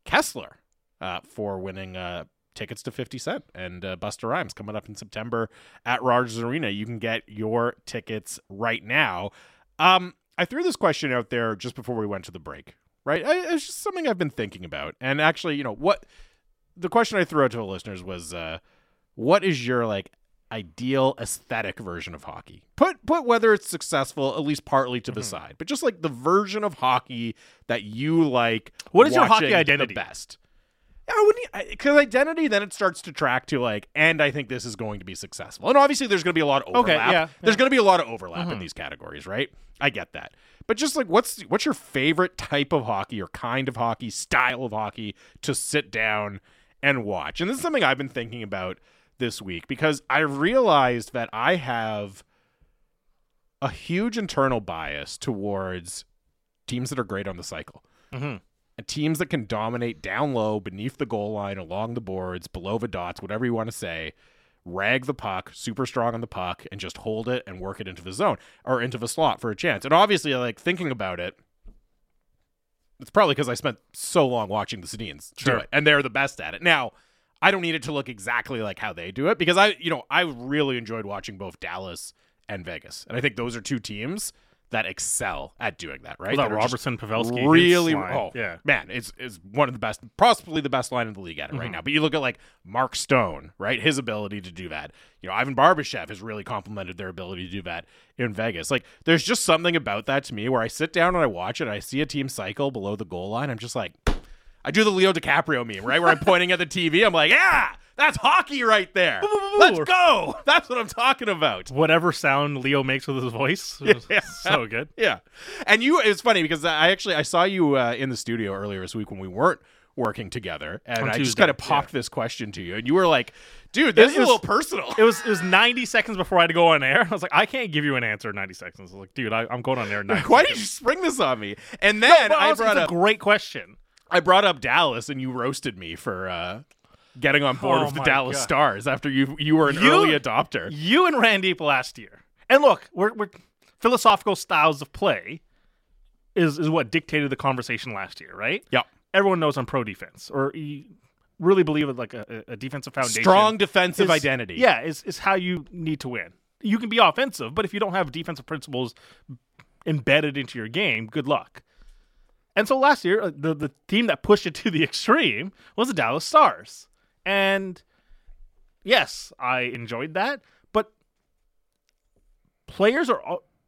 Kessler uh, for winning uh, tickets to 50 Cent and uh, Busta Rhymes coming up in September at Rogers Arena. You can get your tickets right now. Um, I threw this question out there just before we went to the break, right? I, it's just something I've been thinking about. And actually, you know, what the question I threw out to the listeners was uh, what is your like ideal aesthetic version of hockey? Put put whether it's successful at least partly to the Mm-hmm. side, but just like the version of hockey that you like. What is your hockey identity? best? I wouldn't because identity then it starts to track to like, and I think this is going to be successful. And obviously, there's going to be a lot of overlap. Okay, yeah, Mm-hmm. There's going to be a lot of overlap in these categories, right? I get that, but just like, what's what's your favorite type of hockey or kind of hockey, style of hockey to sit down and watch? And this is something I've been thinking about this week because I realized that I have a huge internal bias towards teams that are great on the cycle Mhm. and teams that can dominate down low, beneath the goal line, along the boards, below the dots, whatever you want to say, rag the puck, super strong on the puck, and just hold it and work it into the zone or into the slot for a chance. And obviously, like thinking about it, it's probably because I spent so long watching the Sedins do Sure. it, and they're the best at it. Now, I don't need it to look exactly like how they do it because I, you know, I really enjoyed watching both Dallas and Vegas, and I think those are two teams that excel at doing that. Right? That That Robertson, Pavelski, really oh yeah. man it's it's one of the best possibly the best line in the league at it Mm-hmm. right now but you look at like mark stone right his ability to do that you know ivan barbashev has really complimented their ability to do that in vegas like there's just something about that to me where i sit down and i watch it and i see a team cycle below the goal line i'm just like i do the leo dicaprio meme right where i'm pointing at the tv i'm like yeah that's hockey right there let's go that's what i'm talking about Whatever sound Leo makes with his voice, Yeah. so good. Yeah, and you it's funny because I actually I saw you uh, in the studio earlier this week when we weren't working together, and On I just kind of popped this question to you, and you were like, "Dude, this It is a was- little personal." It was it was 90 seconds before I had to go on air. I was like, I can't give you an answer in 90 seconds. I was like, dude, I, I'm going on air. in 90 Why did you spring this on me? And then But I brought up a great question. I brought up Dallas, and you roasted me for uh, getting on board Oh with the Dallas God. Stars after you you were an You- early adopter. You and Randeep last year. And look, we're, we're philosophical styles of play is is what dictated the conversation last year, right? Yep. Everyone knows I'm pro defense, or you really believe it like a, a defensive foundation. Strong defensive is- identity. Yeah, is is how you need to win. You can be offensive, but if you don't have defensive principles embedded into your game, good luck. And so last year, uh, the the team that pushed it to the extreme was the Dallas Stars. And yes, I enjoyed that, but players are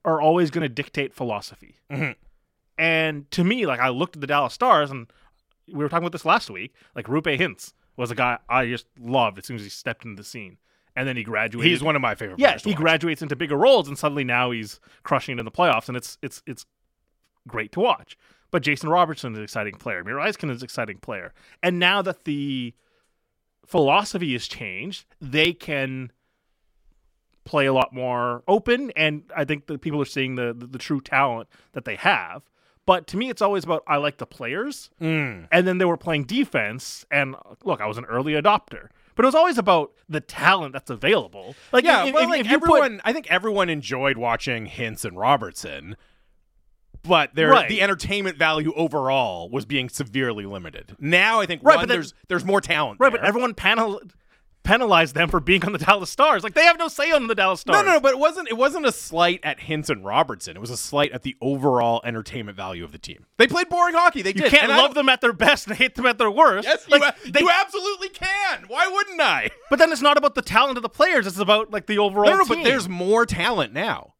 are always going to dictate philosophy. Mhm. And to me, like I looked at the Dallas Stars, and we were talking about this last week. Like Roope Hintz was a guy I just loved as soon as he stepped into the scene, and then he graduated. He's one of my favorite. yeah, to he watch. graduates into bigger roles, and suddenly now he's crushing it in the playoffs, and it's it's it's great to watch. But Jason Robertson is an exciting player. Miro Heiskanen is an exciting player, and now that the philosophy has changed, they can play a lot more open, and I think that people are seeing the, the the true talent that they have. But to me, it's always about I like the players, Mm. and then they were playing defense. And look, I was an early adopter, but it was always about the talent that's available. Like, Yeah, if, well, if- like if you put- everyone, I think everyone enjoyed watching Hintz and Robertson, but their Right. the entertainment value overall was being severely limited. Now I think Right, one, but then- there's there's more talent. right, there. but everyone panel penalized them for being on the Dallas Stars. Like they have no say on the Dallas Stars. no, no, no, but it wasn't. It wasn't a slight at Hintz and Robertson. It was a slight at the overall entertainment value of the team. They played boring hockey. They You did. can't and love them at their best and hate them at their worst. Yes, like, you, they- you absolutely can. Why wouldn't I? but then it's not about the talent of the players. It's about like the overall. No, no, team. but there's more talent now.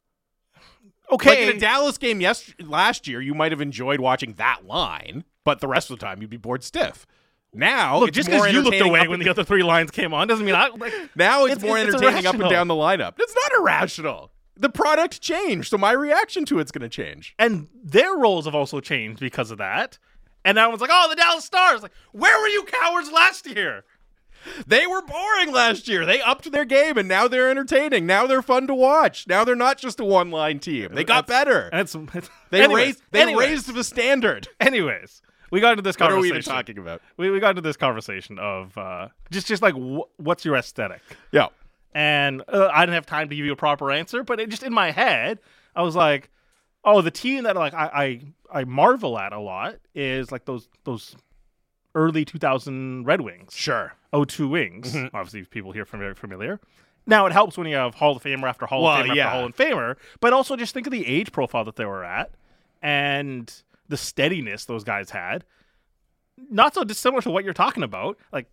Okay. Like in a Dallas game yes last year, you might have enjoyed watching that line, but the rest of the time you'd be bored stiff. Now, Look, just because you looked away when the other three lines came on doesn't mean I like. now it's, it's- more it's entertaining up and down the lineup. It's not irrational. The product changed, so my reaction to it's going to change. And their roles have also changed because of that. And everyone's like, "Oh, the Dallas Stars!" Like, where were you cowards last year? They were boring last year. They upped their game, and now they're entertaining. Now they're fun to watch. Now they're not just a one-line team. They got That's- better. It's, it's They anyways, raised. They anyways, raised the standard. Anyways, we got into this conversation. What are we even talking about? we, we got into this conversation of uh, just just like wh- what's your aesthetic Yeah. and uh, i didn't have time to give you a proper answer but it just in my head i was like oh the team that like i i, I marvel at a lot is like those those early 2000 Red Wings. Sure. O2 Wings. Mhm. Obviously, people here are very familiar. Now, it helps when you have Hall of Famer after Hall Well, of Famer yeah. after Hall of Famer, but also just think of the age profile that they were at and the steadiness those guys had. Not so dissimilar to what you're talking about, like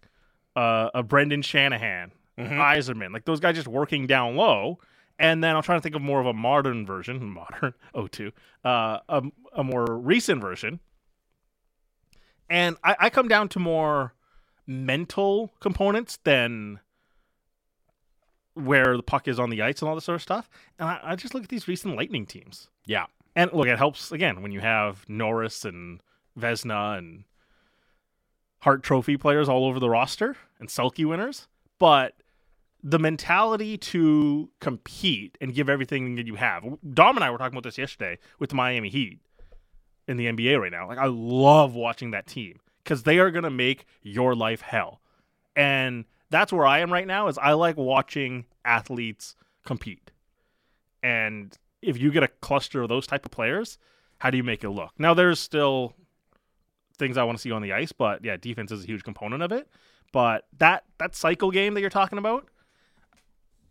uh, a Brendan Shanahan, Mhm. Yzerman, like those guys just working down low. And then I'm trying to think of more of a modern version, modern O2, uh, a, a more recent version. And I, I come down to more mental components than where the puck is on the ice and all this sort of stuff. And I, I just look at these recent Lightning teams. Yeah. And look, it helps again when you have Norris and Vezina and Hart Trophy players all over the roster and Selke winners. But the mentality to compete and give everything that you have. Dom and I were talking about this yesterday with the Miami Heat in the NBA right now. Like I love watching that team because they are going to make your life hell. And that's where I am right now is I like watching athletes compete. And if you get a cluster of those type of players, how do you make it look? Now there's still things I want to see on the ice, but yeah, defense is a huge component of it. But that that cycle game that you're talking about,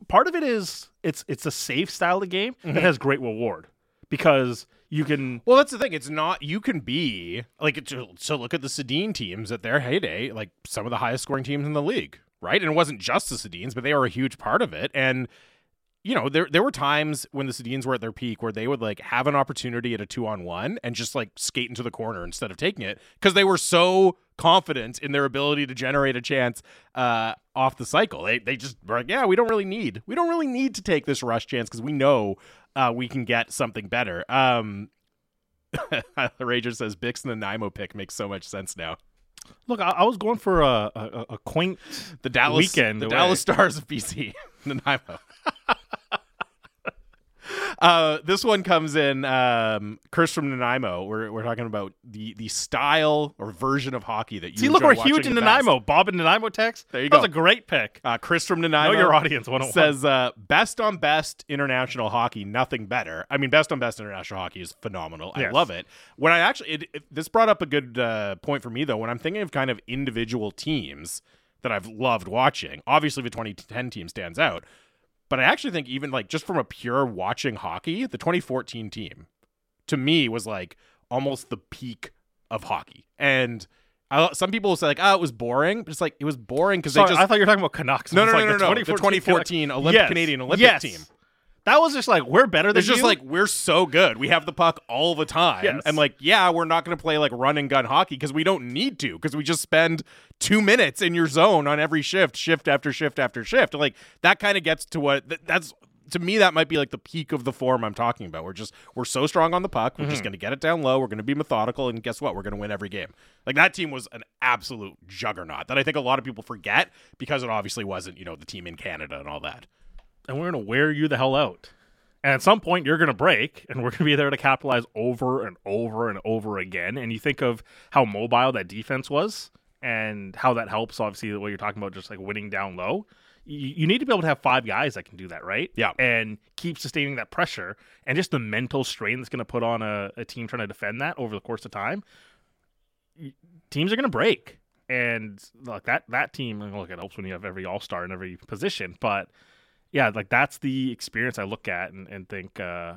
part of it is it's it's a safe style of game that mm-hmm. has great reward because you can Well, that's the thing. It's not you can be like to, so look at the Sedin teams at their heyday, like some of the highest scoring teams in the league, right? And it wasn't just the Sedins, but they were a huge part of it. And you know, there there were times when the Sedins were at their peak where they would like have an opportunity at a two on one and just like skate into the corner instead of taking it because they were so confident in their ability to generate a chance uh, off the cycle. They they just were like, yeah, we don't really need we don't really need to take this rush chance because we know uh, we can get something better. Um, Rager says Bik's and the Nanaimo pick makes so much sense now. look. I, I was going for a, a, a quaint The Dallas Weekend the away. Dallas Stars of BC, Nanaimo. Uh, this one comes in. Um, Chris from Nanaimo. We're, we're talking about the the style or version of hockey that you. See, look, we're huge in the best. Nanaimo. Bob in Nanaimo text. There you that go. was a great pick. Uh, Chris from Nanaimo. know your audience 101. says uh, best on best international hockey, nothing better. I mean, best on best international hockey is phenomenal. I love it. When I actually, it, it- this brought up a good uh, point for me though. When I'm thinking of kind of individual teams that I've loved watching, obviously the 2010 team stands out, but I actually think even like just from a pure watching hockey, the 2014 team to me was like almost the peak of hockey. And I, some people will say like, oh, it was boring, but it's like it was boring because they just I thought you were talking about Canucks. no, no, no, like, no, no. the The 2014 Olympic Yes. Canadian Olympic Yes. team. That was just like we're better than you. It's just you. like we're so good. We have the puck all the time, Yes. and like, yeah, we're not going to play like run and gun hockey because we don't need to because we just spend two minutes in your zone on every shift, shift after shift after shift. Like that kind of gets to what th- that's to me. That might be like the peak of the form I'm talking about. We're just we're so strong on the puck. We're just Mm-hmm. going to get it down low. We're going to be methodical, and guess what? We're going to win every game. Like that team was an absolute juggernaut that I think a lot of people forget because it obviously wasn't you know the team in Canada and all that. And we're gonna wear you the hell out. And at some point, you're gonna break, and we're gonna be there to capitalize over and over and over again. And you think of how mobile that defense was, and how that helps. Obviously, what you're talking about, just like winning down low. You, you need to be able to have five guys that can do that, right? Yeah. And keep sustaining that pressure, and just the mental strain that's gonna put on a, a team trying to defend that over the course of time. Teams are gonna break, and like that that team. Look, it helps when you have every all star in every position, but yeah, like that's the experience I look at and, and think uh,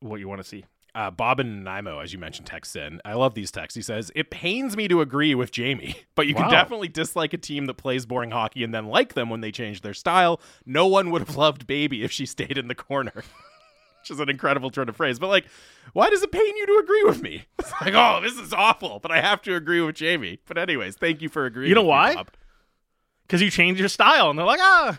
what you want to see. uh, Bob and Nanaimo, as you mentioned, texts in. I love these texts. He says, It pains me to agree with Jamie, but you can definitely dislike a team that plays boring hockey and then like them when they change their style. No one would have loved Baby if she stayed in the corner. Which is an incredible turn of phrase. But, like, why does it pain you to agree with me? It's like, oh, this is awful, but I have to agree with Jamie. But, anyways, thank you for agreeing. You know why? Because you change your style, and they're like, ah,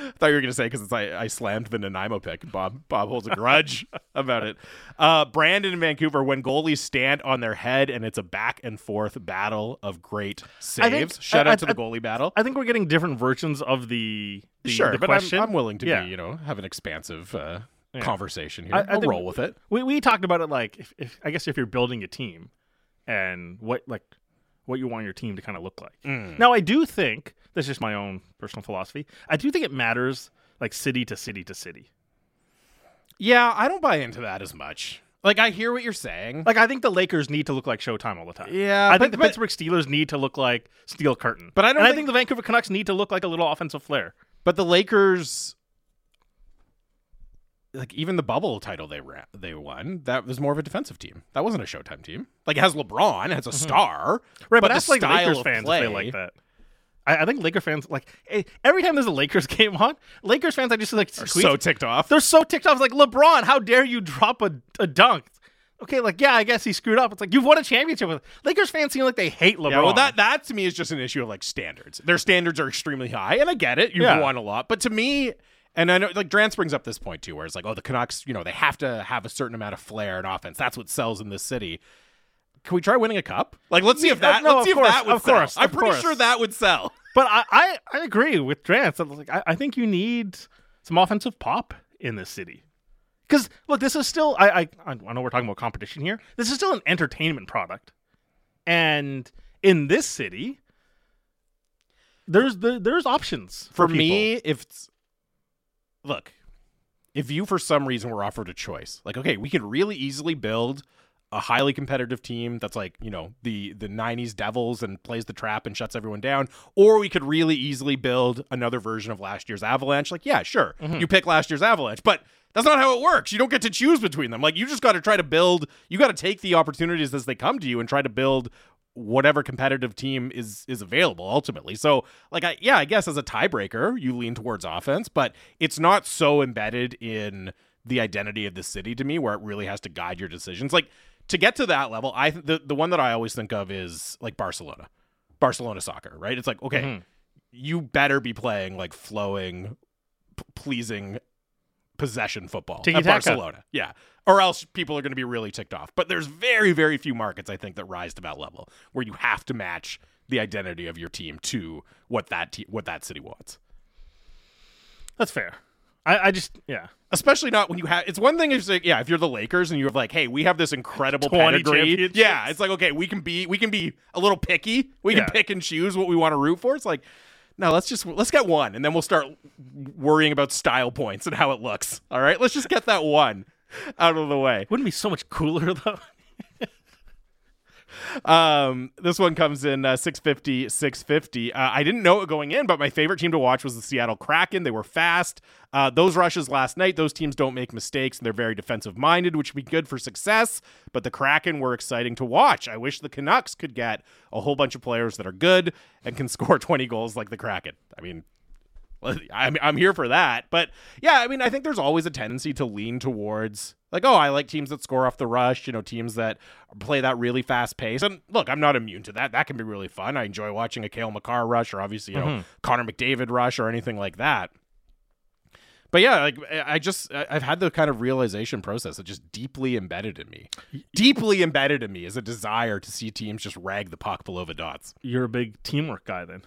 I thought you were going to say because I, I slammed the Nanaimo pick. Bob Bob holds a grudge about it. Uh, Brandon in Vancouver, when goalies stand on their head and it's a back and forth battle of great I think- saves. Shout I- out to I- the goalie battle. I think we're getting different versions of the, the sure, the but question. I'm, I'm willing to Yeah. be, you know, have an expansive uh, Yeah. conversation here. I will roll with it. we we talked about it like if, if I guess if you're building a team and what like what you want your team to kind of look like. Mm. Now I do think that's just my own personal philosophy. I do think it matters like city to city to city. Yeah, I don't buy into that as much. Like I hear what you're saying. Like I think the Lakers need to look like Showtime all the time. Yeah, I but- think the but- Pittsburgh Steelers need to look like Steel Curtain. But I don't And I think- think the Vancouver Canucks need to look like a little offensive flair. But the Lakers, like even the bubble title they ran, they won, that was more of a defensive team. That wasn't a Showtime team. Like it has LeBron, it has a star, Mm-hmm. Right, but, the that's like Lakers fans play, if they like that. I, I think Laker fans like eh, every time there's a Lakers game on, Lakers fans I just like are tweet- so ticked off. They're so ticked off. It's like LeBron, how dare you drop a, a dunk? Okay, like yeah, I guess he screwed up. It's like you've won a championship with Lakers fans seem like they hate LeBron. Yeah, well, that that to me is just an issue of like standards. Their standards are extremely high, and I get it. You've Yeah. won a lot, but to me, and I know like Drance brings up this point too, where it's like, oh, the Canucks, you know, they have to have a certain amount of flair and offense. That's what sells in this city. Can we try winning a cup? Like, let's see if that. no, let's see of if that would of sell. course, I'm pretty course. sure that would sell. but I, I I agree with Drance. Like I, I think you need some offensive pop in this city. Because look, this is still I, I I know we're talking about competition here. This is still an entertainment product, and in this city, there's the there's options For for, me, if it's, look, if you for some reason were offered a choice, like okay, we could really easily build a highly competitive team that's like you know the the 90s devils and plays the trap and shuts everyone down or we could really easily build another version of last year's avalanche. Like yeah sure mm-hmm. you pick last year's avalanche but that's not how it works. You don't get to choose between them. Like you just got to try to build you got to take the opportunities as they come to you and try to build whatever competitive team is is available ultimately. So like I yeah, I guess as a tiebreaker, you lean towards offense, but it's not so embedded in the identity of the city to me where it really has to guide your decisions. Like to get to that level, I the the one that I always think of is like Barcelona. Barcelona soccer, right? It's like, okay, Mhm. you better be playing like flowing p- pleasing possession football at Tiki-taka. Barcelona. Yeah. Or else people are going to be really ticked off. But there's very, very few markets, I think, that rise to that level where you have to match the identity of your team to what that te- what that city wants. that's fair. I, I just yeah. Especially not when you have. It's one thing if like, yeah, if you're the Lakers and you're like, hey, we have this incredible 20 pedigree. Yeah, it's like okay, we can be we can be a little picky. We Yeah. can pick and choose what we want to root for. It's like. No, let's just let's get one, and then we'll start worrying about style points and how it looks. All right, let's just get that one out of the way. Wouldn't it be so much cooler though. Um, this one comes in uh, 650, 650. Uh, I didn't know it going in, but my favorite team to watch was the Seattle Kraken. They were fast. Uh, those rushes last night, those teams don't make mistakes and they're very defensive minded, which would be good for success. But the Kraken were exciting to watch. I wish the Canucks could get a whole bunch of players that are good and can score 20 goals like the Kraken. I mean, I'm, I'm here for that. But yeah, I mean, I think there's always a tendency to lean towards like, oh, I like teams that score off the rush, you know, teams that play that really fast pace. And look, I'm not immune to that. That can be really fun. I enjoy watching a Cale Makar rush or obviously, you know, mm-hmm. Connor McDavid rush or anything like that. But yeah, like I just I've had the kind of realization process that just deeply embedded in me. Deeply embedded in me is a desire to see teams just rag the puck below the dots. You're a big teamwork guy then.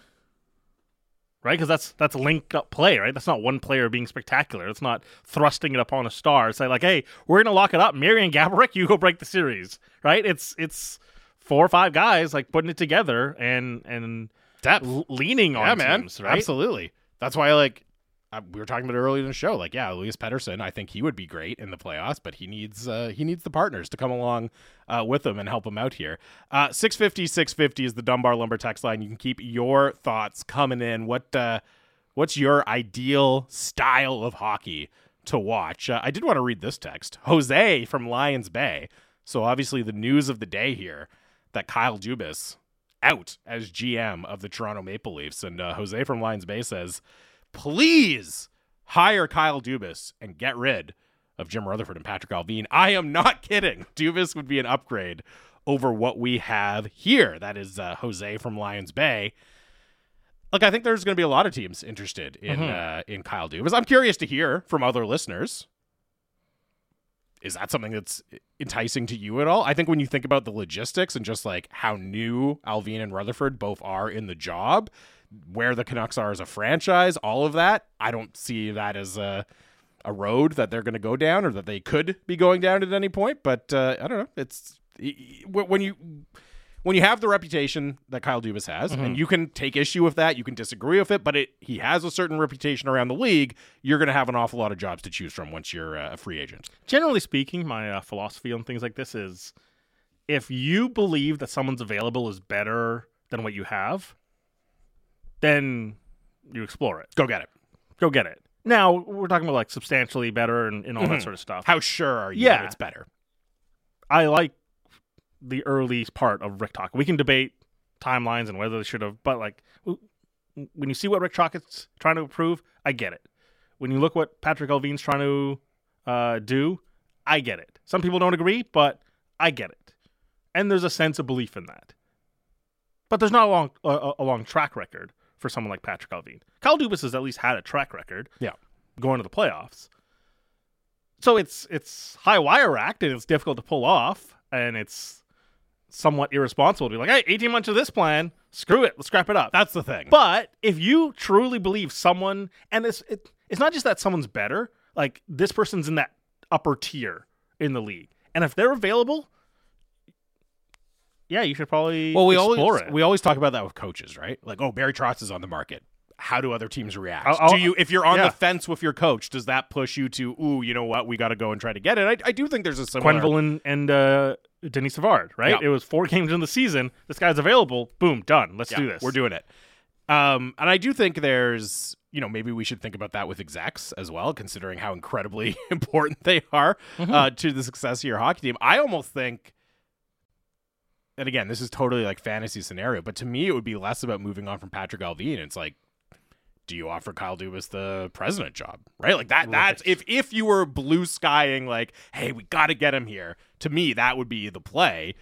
Right? Because that's that's link up play, right? That's not one player being spectacular. It's not thrusting it upon a star. It's like, hey, we're gonna lock it up. Marian Gaborik, you go break the series. Right? It's it's four or five guys like putting it together and and Depth. l- leaning on yeah, man. teams, right? Absolutely. That's why, like, we were talking about it earlier in the show. Like, yeah, Elias Pettersson, I think he would be great in the playoffs, but he needs uh, he needs the partners to come along uh, with him and help him out here. Uh, 650, 650 is the Dunbar Lumber text line. You can keep your thoughts coming in. What uh, what's your ideal style of hockey to watch? Uh, I did want to read this text. Jose from Lions Bay. So obviously the news of the day here that Kyle Dubas out as GM of the Toronto Maple Leafs. And uh, Jose from Lions Bay says, please hire Kyle Dubas and get rid of Jim Rutherford and Patrik Allvin. I am not kidding. Dubas would be an upgrade over what we have here. That is uh, Jose from Lions Bay. Look, I think there's going to be a lot of teams interested in uh, in Kyle Dubas. I'm curious to hear from other listeners. Is that something that's enticing to you at all? I think when you think about the logistics and just like how new Alvine and Rutherford both are in the job, where the Canucks are as a franchise, all of that, I don't see that as a a road that they're going to go down or that they could be going down at any point. But uh, I don't know. It's when you when you have the reputation that Kyle Dubas has, and you can take issue with that, you can disagree with it, but it he has a certain reputation around the league. You're going to have an awful lot of jobs to choose from once you're uh, a free agent. Generally speaking, my uh, philosophy on things like this is if you believe that someone's available is better than what you have, then you explore it. Go get it. Go get it. Now, we're talking about like substantially better and, and all that Mhm. sort of stuff. How sure are you Yeah. that it's better? I like the early part of Rick Tocchet. We can debate timelines and whether they should have, but like w- when you see what Rick Tocchet is trying to improve, I get it. When you look what Patrik Allvin's trying to uh, do, I get it. Some people don't agree, but I get it, and there's a sense of belief in that. But there's not a long a, a long track record for someone like Patrik Allvin. Kyle Dubas has at least had a track record. Yeah. going to the playoffs. So it's it's high wire act and it's difficult to pull off and it's somewhat irresponsible to be like, hey, 18 months of this plan, screw it, let's scrap it up. That's the thing. But if you truly believe someone, and it's it, it's not just that someone's better, like this person's in that upper tier in the league, and if they're available, yeah, you should probably well, we explore always it. we always talk about that with coaches, right? Like, oh, Barry Trotz is on the market. How do other teams react? I'll- do you, if you're on yeah. the fence with your coach, does that push you to, ooh, you know what, we got to go and try to get it? I, I do think there's a similar. Quenneville and, and uh, Denis Savard, right? Yeah. It was four games in the season. This guy's available. Boom, done. Let's Yeah, do this. We're doing it. Um, and I do think there's, you know, maybe we should think about that with execs as well, considering how incredibly important they are Mm-hmm. uh, to the success of your hockey team. I almost think, and again, this is totally like fantasy scenario, but to me, it would be less about moving on from Patrik Allvin. It's like, do you offer Kyle Dubas the president job? Right? Like that. That's if if you were blue skying, like, hey, we got to get him here. To me, that would be the play.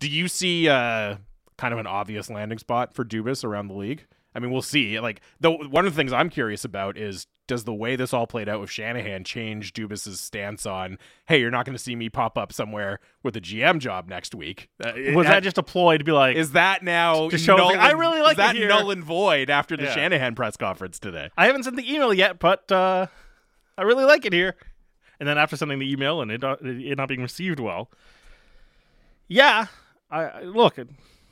Do you see uh, kind of an obvious landing spot for Dubas around the league? I mean, we'll see. Like, the one of the things I'm curious about is does the way this all played out with Shanahan change Dubas's stance on, hey, you're not going to see me pop up somewhere with a GM job next week? Uh, Was that just a ploy to be like, is that now To show null I really like is that here. null and void after the Yeah. Shanahan press conference today? I haven't sent the email yet, but uh, I really like it here. And then after sending the email and it, not- it not being received well, yeah, I, I look.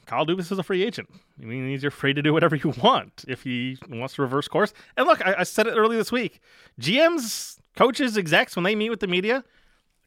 Kyle Dubas is a free agent. I mean, he's free to do whatever you want if he wants to reverse course. And look, I, I said it earlier this week. GMs, coaches, execs, when they meet with the media,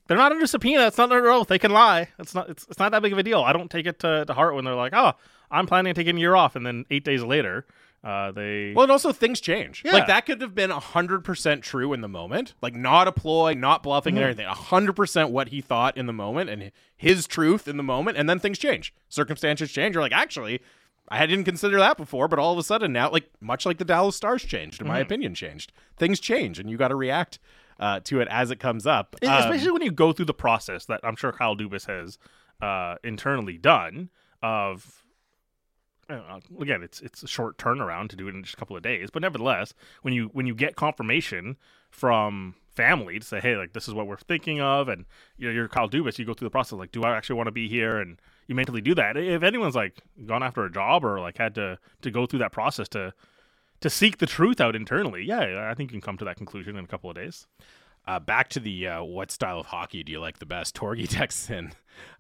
they're not under subpoena. It's not under oath. They can lie. It's not. It's, it's not that big of a deal. I don't take it to, to heart when they're like, "Oh, I'm planning on taking a year off," and then eight days later, uh, they Well, and also things change. Yeah. Like that could have been hundred percent true in the moment, like not a ploy, not bluffing, and everything. hundred percent what he thought in the moment and his truth in the moment, and then things change. Circumstances change. You're like, actually, I didn't consider that before, but all of a sudden now, like much like the Dallas Stars changed, in my opinion, changed. Things change, and you got to react uh, to it as it comes up. Um, especially when you go through the process that I'm sure Kyle Dubas has uh, internally done of. Know, again, it's it's a short turnaround to do it in just a couple of days, but nevertheless, when you when you get confirmation from family to say, hey, like this is what we're thinking of, and you know, you're Kyle Dubas, you go through the process like, do I actually want to be here, and you mentally do that. If anyone's like gone after a job or like had to to go through that process to to seek the truth out internally, yeah, I think you can come to that conclusion in a couple of days. Uh, back to the uh, what style of hockey do you like the best? Torgy texts in.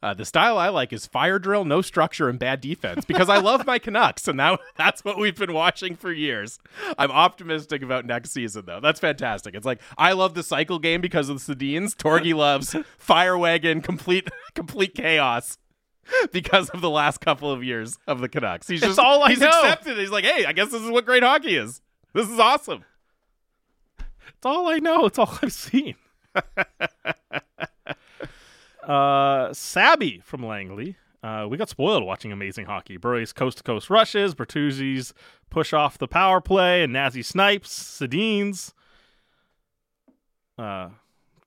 Uh, the style I like is fire drill, no structure, and bad defense because I love my Canucks, and that, that's what we've been watching for years. I'm optimistic about next season, though. That's fantastic. It's like I love the cycle game because of the Sedins. Torgy loves fire wagon, complete complete chaos. Because of the last couple of years of the Canucks, he's It's just all I he's know. accepted. He's like, hey, I guess this is what great hockey is. This is awesome. It's all I know. It's all I've seen. uh, Sabby from Langley. Uh, we got spoiled watching amazing hockey. Bure's coast to coast rushes, Bertuzzi's push off the power play, and Nazi snipes, Sedins. Uh,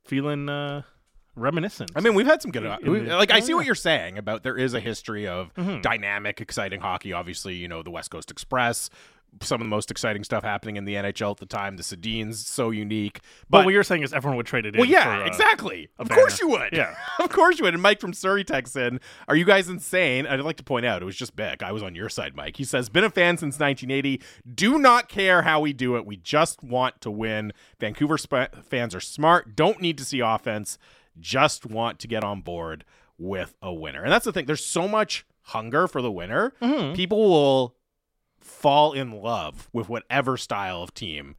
feeling uh, reminiscent. I mean, we've had some good. We- like, I oh, see what you're saying about there is a history of Mhm. dynamic, exciting hockey. Obviously, you know the West Coast Express, some of the most exciting stuff happening in the NHL at the time. The Sedins, so unique. but But what you're saying is everyone would trade it in. well, yeah, for, uh, exactly. Of banner. course you would. Yeah. of course you would. And Mike from Surrey texts in, "Are you guys insane?" I'd like to point out it was just Bik. I was on your side, Mike. He says, "Been a fan since 1980. Do not care how we do it. We just want to win. Vancouver sp- fans are smart. Don't need to see offense. Just want to get on board with a winner." And that's the thing. There's so much hunger for the winner, Mhm. people will fall in love with whatever style of team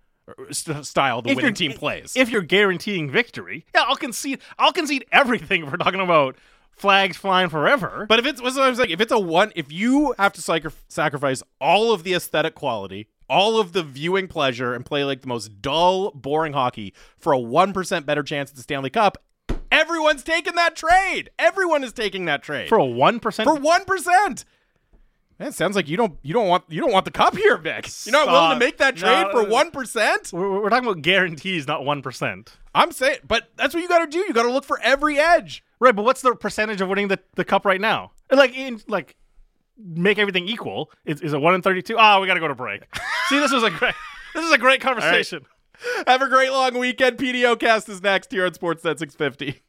st- style the If winning team plays. If you're guaranteeing victory, yeah, I'll concede. I'll concede everything if we're talking about flags flying forever. But if it's what I'm saying, if it's a one, if you have to sacri- sacrifice all of the aesthetic quality, all of the viewing pleasure, and play like the most dull, boring hockey for a one percent better chance at the Stanley Cup, everyone's taking that trade. Everyone is taking that trade for a one percent, for one percent. Man, it sounds like you don't you don't want you don't want the cup here, Bik. You're not willing to make that trade No, for one percent. we're, we're talking about guarantees, not one percent. I'm saying, but that's what you got to do. You got to look for every edge. Right, but what's the percentage of winning the, the cup right now? Like in like make everything equal. Is, is it one in thirty two? Ah, we got to go to break. See, this was a great. This is a great conversation. Have a great long weekend. PDO cast is next here on Sportsnet 650.